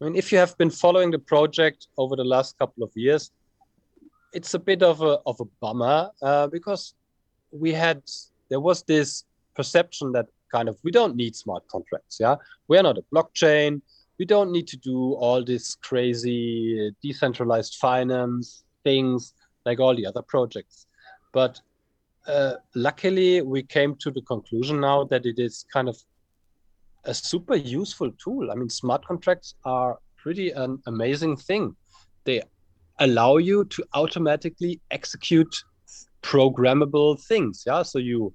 I mean, if you have been following the project over the last couple of years, it's a bit of a of a bummer uh, because we had there was this perception that kind of we don't need smart contracts. Yeah, we are not a blockchain. We don't need to do all this crazy decentralized finance things like all the other projects. But uh, luckily, we came to the conclusion now that it is kind of a super useful tool. I mean, smart contracts are pretty an amazing thing. They allow you to automatically execute programmable things. Yeah, so you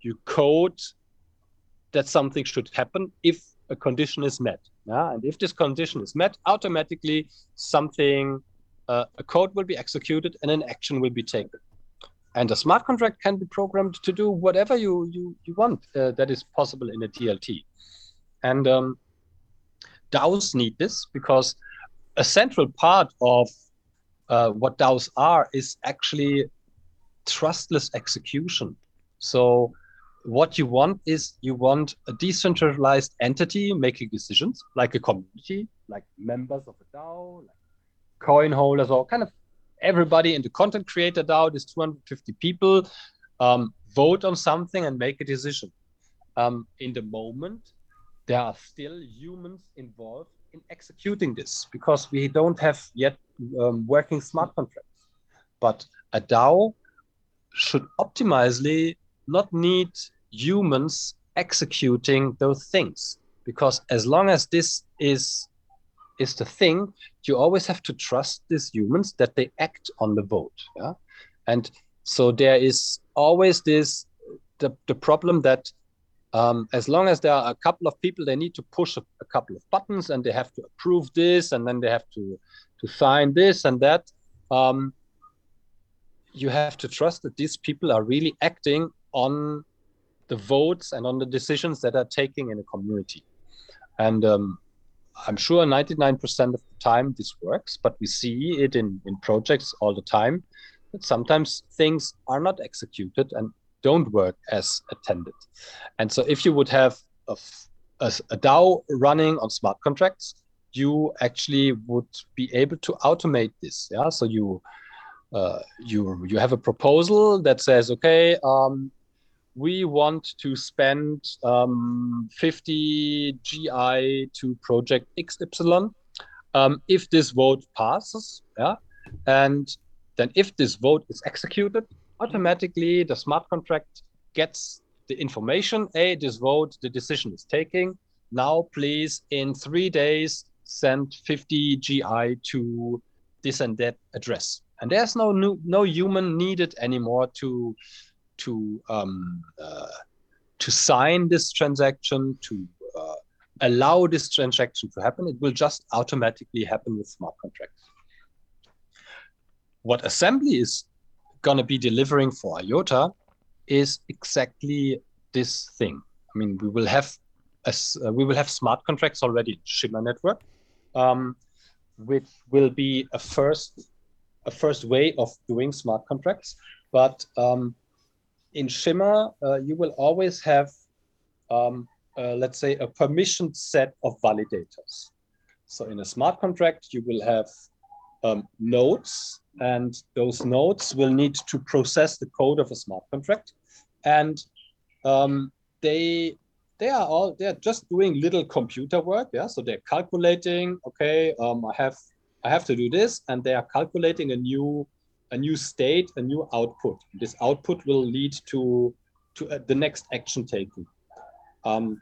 you code that something should happen if a condition is met. Yeah, and if this condition is met, automatically something uh, a code will be executed and an action will be taken. And a smart contract can be programmed to do whatever you you, you want uh, that is possible in a DLT. And um, DAOs need this because a central part of uh, what DAOs are is actually trustless execution. So what you want is you want a decentralized entity making decisions, like a community, like members of a DAO, like coin holders, or kind of everybody in the content creator DAO. There's 250 people um, vote on something and make a decision. Um, in the moment, there are still humans involved in executing this because we don't have yet um, working smart contracts. But a DAO should optimally not need humans executing those things. Because as long as this is is the thing you always have to trust these humans that they act on the vote yeah? And so there is always this the, the problem that um, as long as there are a couple of people they need to push a, a, couple of buttons and they have to approve this and then they have to to sign this and that um, you have to trust that these people are really acting on the votes and on the decisions that are taking in a community and um, i'm sure 99% of the time this works but we see it in, in projects all the time that sometimes things are not executed and don't work as attended. And so if you would have a, a, a DAO running on smart contracts, you actually would be able to automate this. Yeah. So you uh, you you have a proposal that says, okay, um, we want to spend um, 50 GI to project XY. Um, if this vote passes, yeah, and then if this vote is executed, automatically the smart contract gets the information hey this vote the decision is taking now please in three days send 50 gi to this and that address and there's no new, no human needed anymore to to um, uh, to sign this transaction to uh, allow this transaction to happen. It will just automatically happen with smart contracts. What assembly is going to be delivering for IOTA is exactly this thing. I mean, we will have as uh, we will have smart contracts already in Shimmer network, um, which will be a first a first way of doing smart contracts. But um, in Shimmer, uh, you will always have, um, uh, let's say, a permission set of validators. So in a smart contract, you will have um, nodes and those nodes will need to process the code of a smart contract and um, they they are all they're just doing little computer work yeah so they're calculating okay um, i have i have to do this and they are calculating a new a new state a new output this output will lead to to uh, the next action taken um,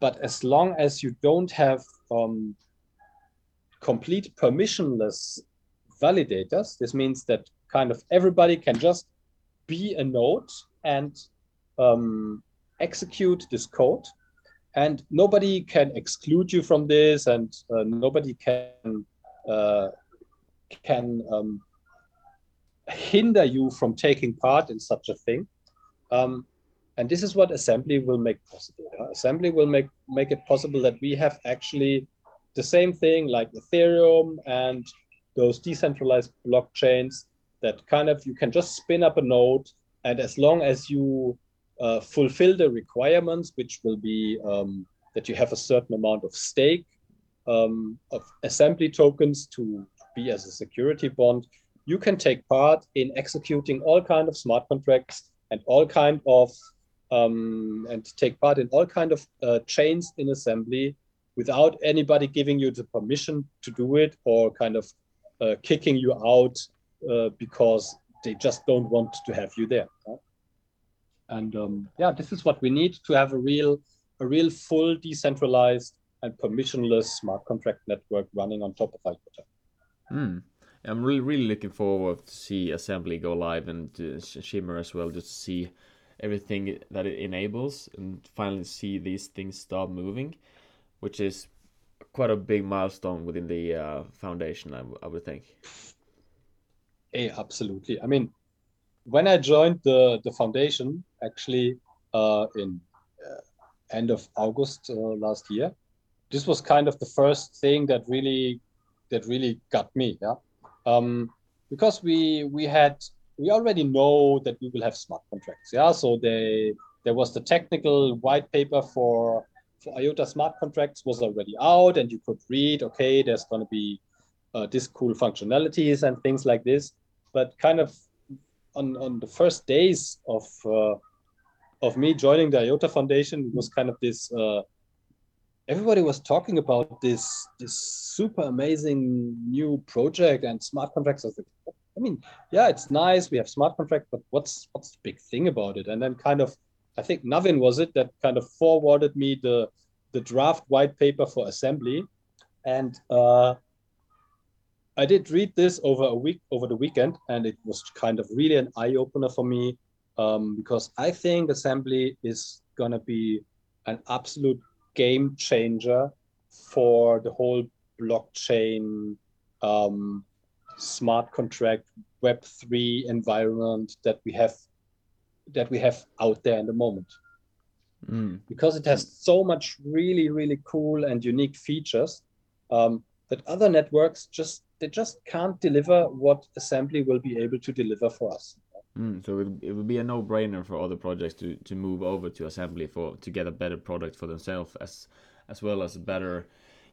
but as long as you don't have um, complete permissionless validators. This means that kind of everybody can just be a node and um, execute this code. And nobody can exclude you from this, and uh, nobody can uh, can um, hinder you from taking part in such a thing. Um, and this is what assembly will make possible. Assembly will make make it possible that we have actually the same thing like Ethereum and those decentralized blockchains that kind of you can just spin up a node, and as long as you uh, fulfill the requirements, which will be um, that you have a certain amount of stake um, of assembly tokens to be as a security bond, you can take part in executing all kind of smart contracts and all kind of um, and take part in all kind of uh, chains in assembly without anybody giving you the permission to do it or kind of uh, kicking you out uh, because they just don't want to have you there. And um, yeah, this is what we need to have a real, a real full decentralized and permissionless smart contract network running on top of IOTA. Mm. I'm really, really looking forward to see Assembly go live and uh, Shimmer as well, just to see everything that it enables and finally see these things start moving, which is quite a big milestone within the uh, foundation, I, I would think. Hey, absolutely. I mean, when I joined the the foundation, actually, uh, in uh, end of August uh, last year, this was kind of the first thing that really that really got me. Yeah, um, because we we had we already know that we will have smart contracts. Yeah, so they there was the technical white paper for for IOTA smart contracts was already out, and you could read, okay, there's going to be uh, this cool functionalities and things like this. But kind of on on the first days of uh, of me joining the IOTA Foundation, was kind of this. Uh, everybody was talking about this this super amazing new project and smart contracts. I mean, yeah, it's nice. We have smart contract, but what's what's the big thing about it? And then kind of I think Navin was it that kind of forwarded me the the draft white paper for assembly, and uh, I did read this over a week over the weekend, and it was kind of really an eye opener for me um, because I think assembly is gonna be an absolute game changer for the whole blockchain um, smart contract web 3 environment that we have that we have out there in the moment. Mm. Because it has so much really, really cool and unique features um, that other networks just they just can't deliver what assembly will be able to deliver for us. Mm, so it, it would be a no-brainer for other projects to, to move over to assembly for to get a better product for themselves as as well as better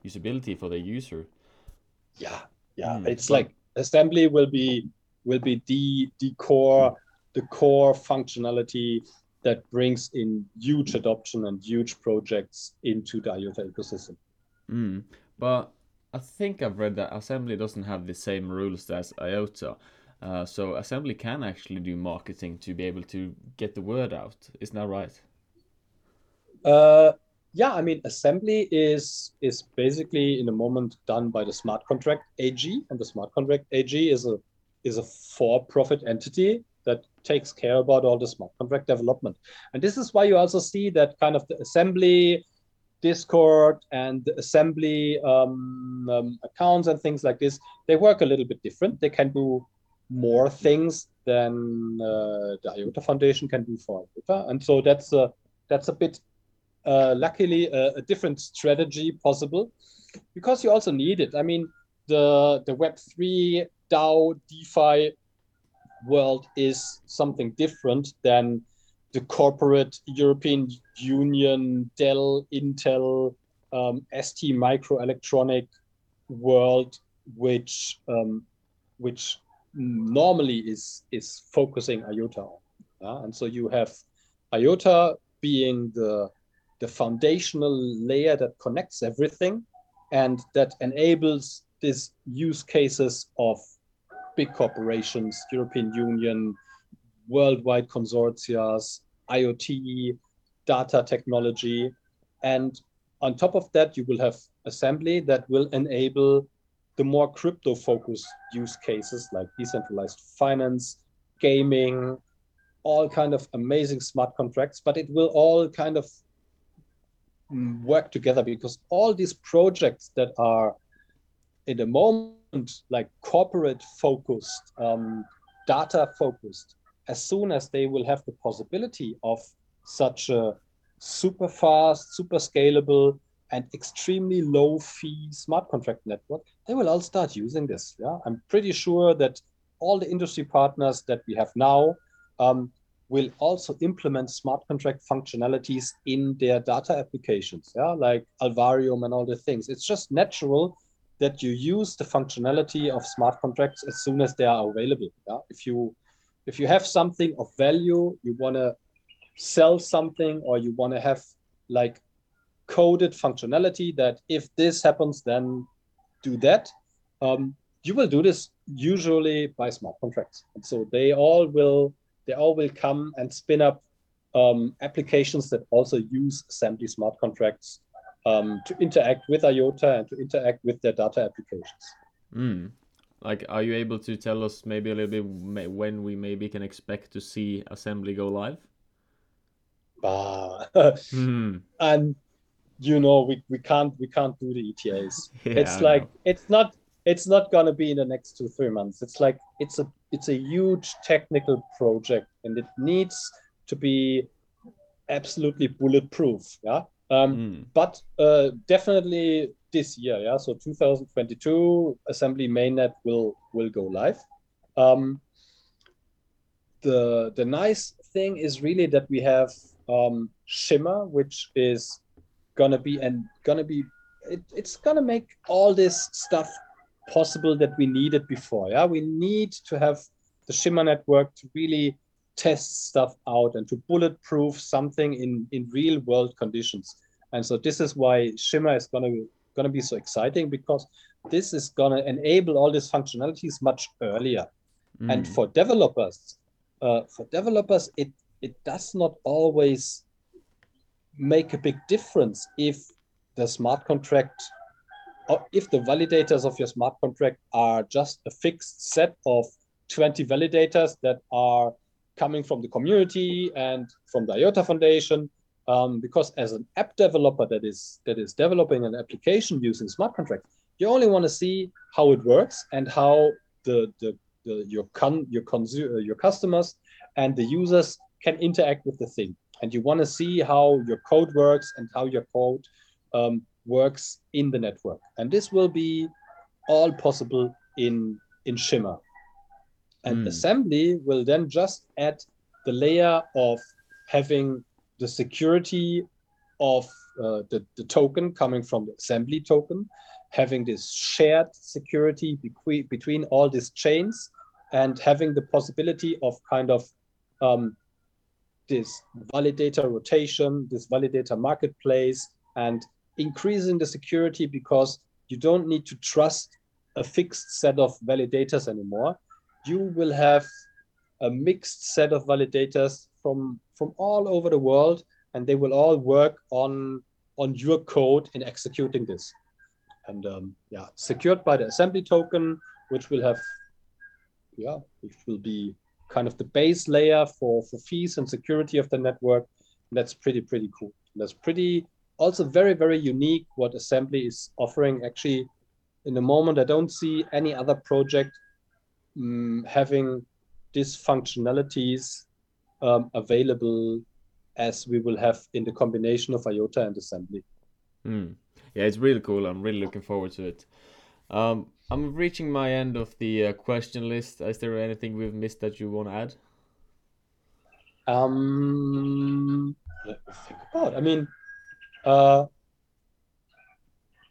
usability for the user. Yeah, yeah. Mm. It's like assembly will be will be the the core the core functionality that brings in huge adoption and huge projects into the IOTA ecosystem. Mm. But I think I've read that Assembly doesn't have the same rules as IOTA. Uh, so Assembly can actually do marketing to be able to get the word out. Isn't that right? Uh, yeah, I mean, Assembly is is basically in the moment done by the Smart Contract AG, and the Smart Contract AG is a is a for-profit entity that takes care about all the smart contract development. And this is why you also see that kind of the assembly Discord and the assembly um, um, accounts and things like this, they work a little bit different. They can do more things than uh, the IOTA Foundation can do for IOTA. And so that's a, that's a bit, uh, luckily, a, a different strategy possible because you also need it. I mean, the, the Web3 DAO DeFi world is something different than the corporate European Union, Dell, Intel, um, ST Microelectronic world, which um, which normally is is focusing IOTA on. Uh, and so you have IOTA being the the foundational layer that connects everything and that enables these use cases of big corporations, European Union, worldwide consortia, IoT, data technology. And on top of that, you will have assembly that will enable the more crypto focused use cases like decentralized finance, gaming, all kind of amazing smart contracts, but it will all kind of work together because all these projects that are in the moment like corporate focused, um, data focused, as soon as they will have the possibility of such a super fast, super scalable and extremely low fee smart contract network, they will all start using this. Yeah, I'm pretty sure that all the industry partners that we have now um, will also implement smart contract functionalities in their data applications. Yeah, like Alvarium and all the things. It's just natural that you use the functionality of smart contracts as soon as they are available. Yeah, if you if you have something of value, you want to sell something or you want to have like coded functionality that if this happens, then do that. Um, you will do this usually by smart contracts. And so they all will they all will come and spin up um, applications that also use assembly smart contracts um, to interact with IOTA and to interact with their data applications. Mm. Like, are you able to tell us maybe a little bit when we maybe can expect to see assembly go live? Uh, [laughs] mm. And you know, we, we can't we can't do the ETAs. [laughs] Yeah, it's like it's not it's not gonna be in the next two three months. It's like it's a it's a huge technical project and it needs to be absolutely bulletproof. Yeah. Um, mm. But uh, definitely this year, yeah. So 2022 assembly mainnet will will go live. Um, the the nice thing is really that we have um, Shimmer, which is gonna be and gonna be it, it's gonna make all this stuff possible that we needed before. Yeah, we need to have the Shimmer network to really test stuff out and to bulletproof something in in real world conditions. And so this is why Shimmer is gonna gonna be so exciting because this is gonna enable all these functionalities much earlier. Mm. And for developers, uh, for developers, it it does not always make a big difference if the smart contract or if the validators of your smart contract are just a fixed set of 20 validators that are coming from the community and from the IOTA Foundation. Um, because as an app developer that is that is developing an application using smart contracts, you only want to see how it works and how the, the, the your con your consumer your customers and the users can interact with the thing. And you want to see how your code works and how your code um, works in the network. And this will be all possible in, in Shimmer. And mm. assembly will then just add the layer of having the security of uh, the, the token coming from the assembly token, having this shared security between, between all these chains, and having the possibility of kind of um, this validator rotation, this validator marketplace, and increasing the security because you don't need to trust a fixed set of validators anymore. You will have a mixed set of validators from from all over the world, and they will all work on on your code in executing this. And um, yeah, secured by the assembly token, which will have yeah, which will be kind of the base layer for, for fees and security of the network. That's pretty, pretty cool. That's pretty also very, very unique what Assembly is offering. Actually, in the moment, I don't see any other project um, having these functionalities um, available as we will have in the combination of IOTA and Assembly. Mm. Yeah, it's really cool. I'm really looking forward to it. Um, I'm reaching my end of the uh, question list. Is there anything we've missed that you want to add? Um, let me think about. I mean, uh,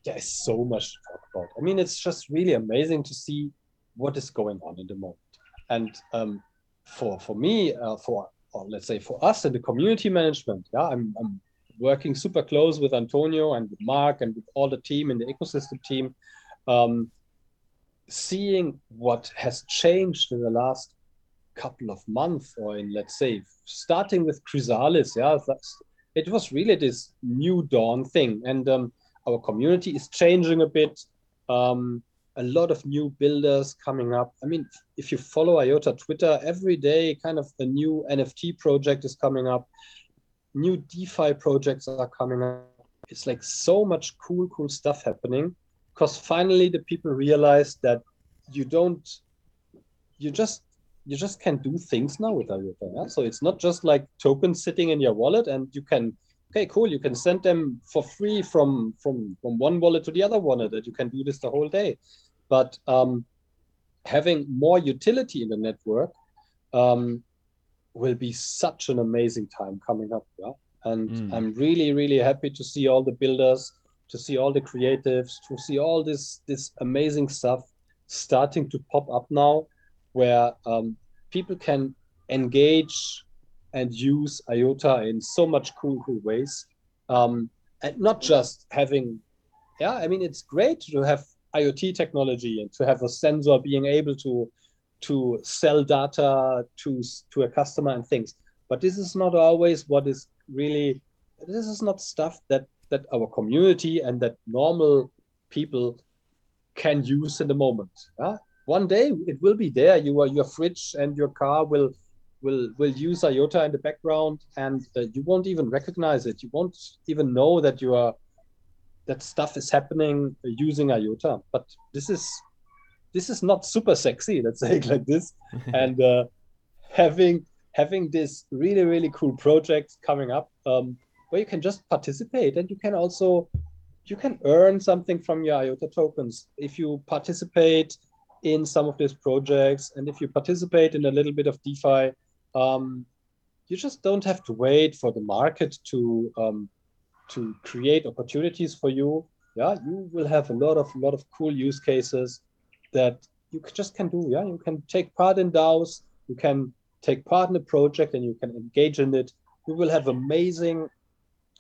there's so much to talk about. I mean, it's just really amazing to see what is going on in the moment. And um, for for me, uh, for or let's say for us in the community management, yeah, I'm, I'm working super close with Antonio and with Mark and with all the team in the ecosystem team um, seeing what has changed in the last couple of months, or in let's say starting with Chrysalis, yeah, it was really this new dawn thing, and um, our community is changing a bit. Um, a lot of new builders coming up. I mean, if you follow IOTA Twitter, every day kind of a new NFT project is coming up. New DeFi projects are coming up. It's like so much cool, cool stuff happening because finally the people realize that you don't you just you just can do things now with IOTA. Yeah? So it's not just like tokens sitting in your wallet and you can okay, cool, you can send them for free from from from one wallet to the other wallet. That you can do this the whole day, but um, having more utility in the network um, will be such an amazing time coming up. Yeah? And Mm. I'm really, really happy to see all the builders, to see all the creatives, to see all this this amazing stuff starting to pop up now, where um, people can engage and use IOTA in so much cool, cool ways, um, and not just having. Yeah, I mean it's great to have IoT technology and to have a sensor being able to to sell data to to a customer and things but this is not always what is really this is not stuff that that our community and that normal people can use in the moment. Yeah? one day it will be there. You are your fridge and your car will will will use iota in the background and uh, you won't even recognize it. You won't even know that you are that stuff is happening using iota but this is this is not super sexy let's [laughs] say it like this. [laughs] And uh, having having this really really cool project coming up um, where you can just participate and you can also you can earn something from your iota tokens. If you participate in some of these projects and if you participate in a little bit of defi um, you just don't have to wait for the market to um, to create opportunities for you. Yeah you will have a lot of lot of cool use cases that you just can do. Yeah you can take part in DAOs you can take part in a project and you can engage in it. We will have amazing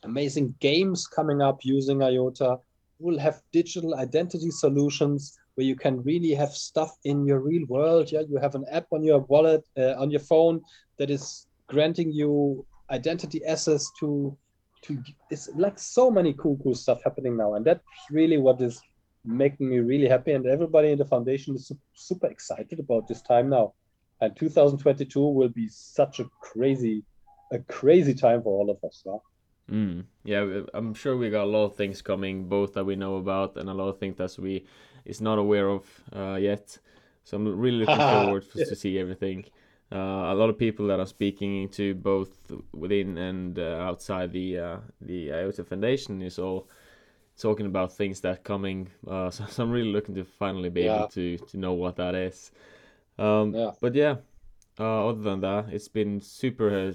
amazing games coming up using iota. We'll have digital identity solutions where you can really have stuff in your real world. Yeah you have an app on your wallet uh, on your phone that is granting you identity access to to it's like so many cool cool stuff happening now. And that's really what is making me really happy. And everybody in the foundation is super excited about this time now. And 2022 will be such a crazy a crazy time for all of us? Mm. Yeah, I'm sure we got a lot of things coming, both that we know about and a lot of things that we is not aware of uh, yet. So I'm really looking [laughs] forward for, to see everything. Uh, a lot of people that are speaking to both within and uh, outside the uh, the IOTA Foundation is all talking about things that coming. Uh, [laughs] so, so, I'm really looking to finally be Yeah. able to to know what that is. Um, Yeah. But yeah, uh, other than that, it's been super uh,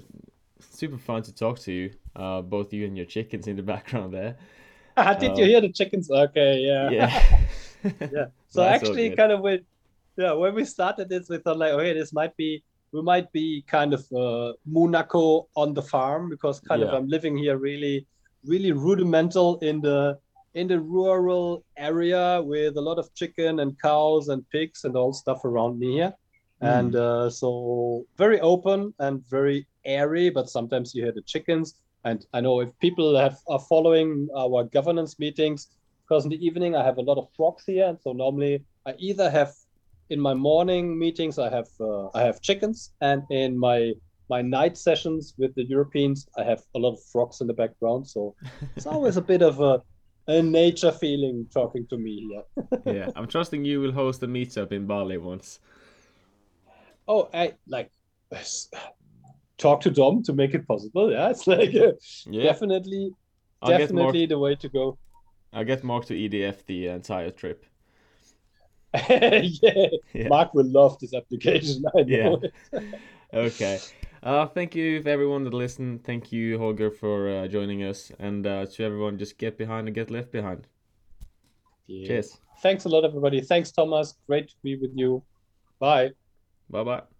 super fun to talk to you. Uh, both you and your chickens in the [laughs] background there. did Uh, you hear the chickens? Okay yeah. Yeah. [laughs] yeah. [laughs] So actually kind of with yeah when we started this we thought like okay this might be we might be kind of uh, monaco on the farm because kind of i'm living here really really rudimental in the in the rural area with a lot of chicken and cows and pigs and all stuff around me here. And uh, so very open and very airy but sometimes you hear the chickens and i know if people have are following our governance meetings because in the evening I have a lot of frogs here, and so normally I either have in my morning meetings I have uh, I have chickens, and in my my night sessions with the Europeans I have a lot of frogs in the background. So [laughs] it's always a bit of a a nature feeling talking to me here. [laughs] yeah, I'm trusting you will host a meetup in Bali once. Oh, I like [sighs] talk to Dom to make it possible. Yeah, it's like uh, Yeah, definitely I'll definitely the way to go. I'll get Mark to EDF the entire trip. [laughs] yeah, Yeah. Mark will love this application. I know. Yeah. [laughs] Okay. Uh, thank you for everyone that listened. Thank you, Holger, for uh, joining us, and uh, to everyone, just get behind and get left behind. Yeah. Cheers. Thanks a lot, everybody. Thanks, Thomas. Great to be with you. Bye. Bye bye.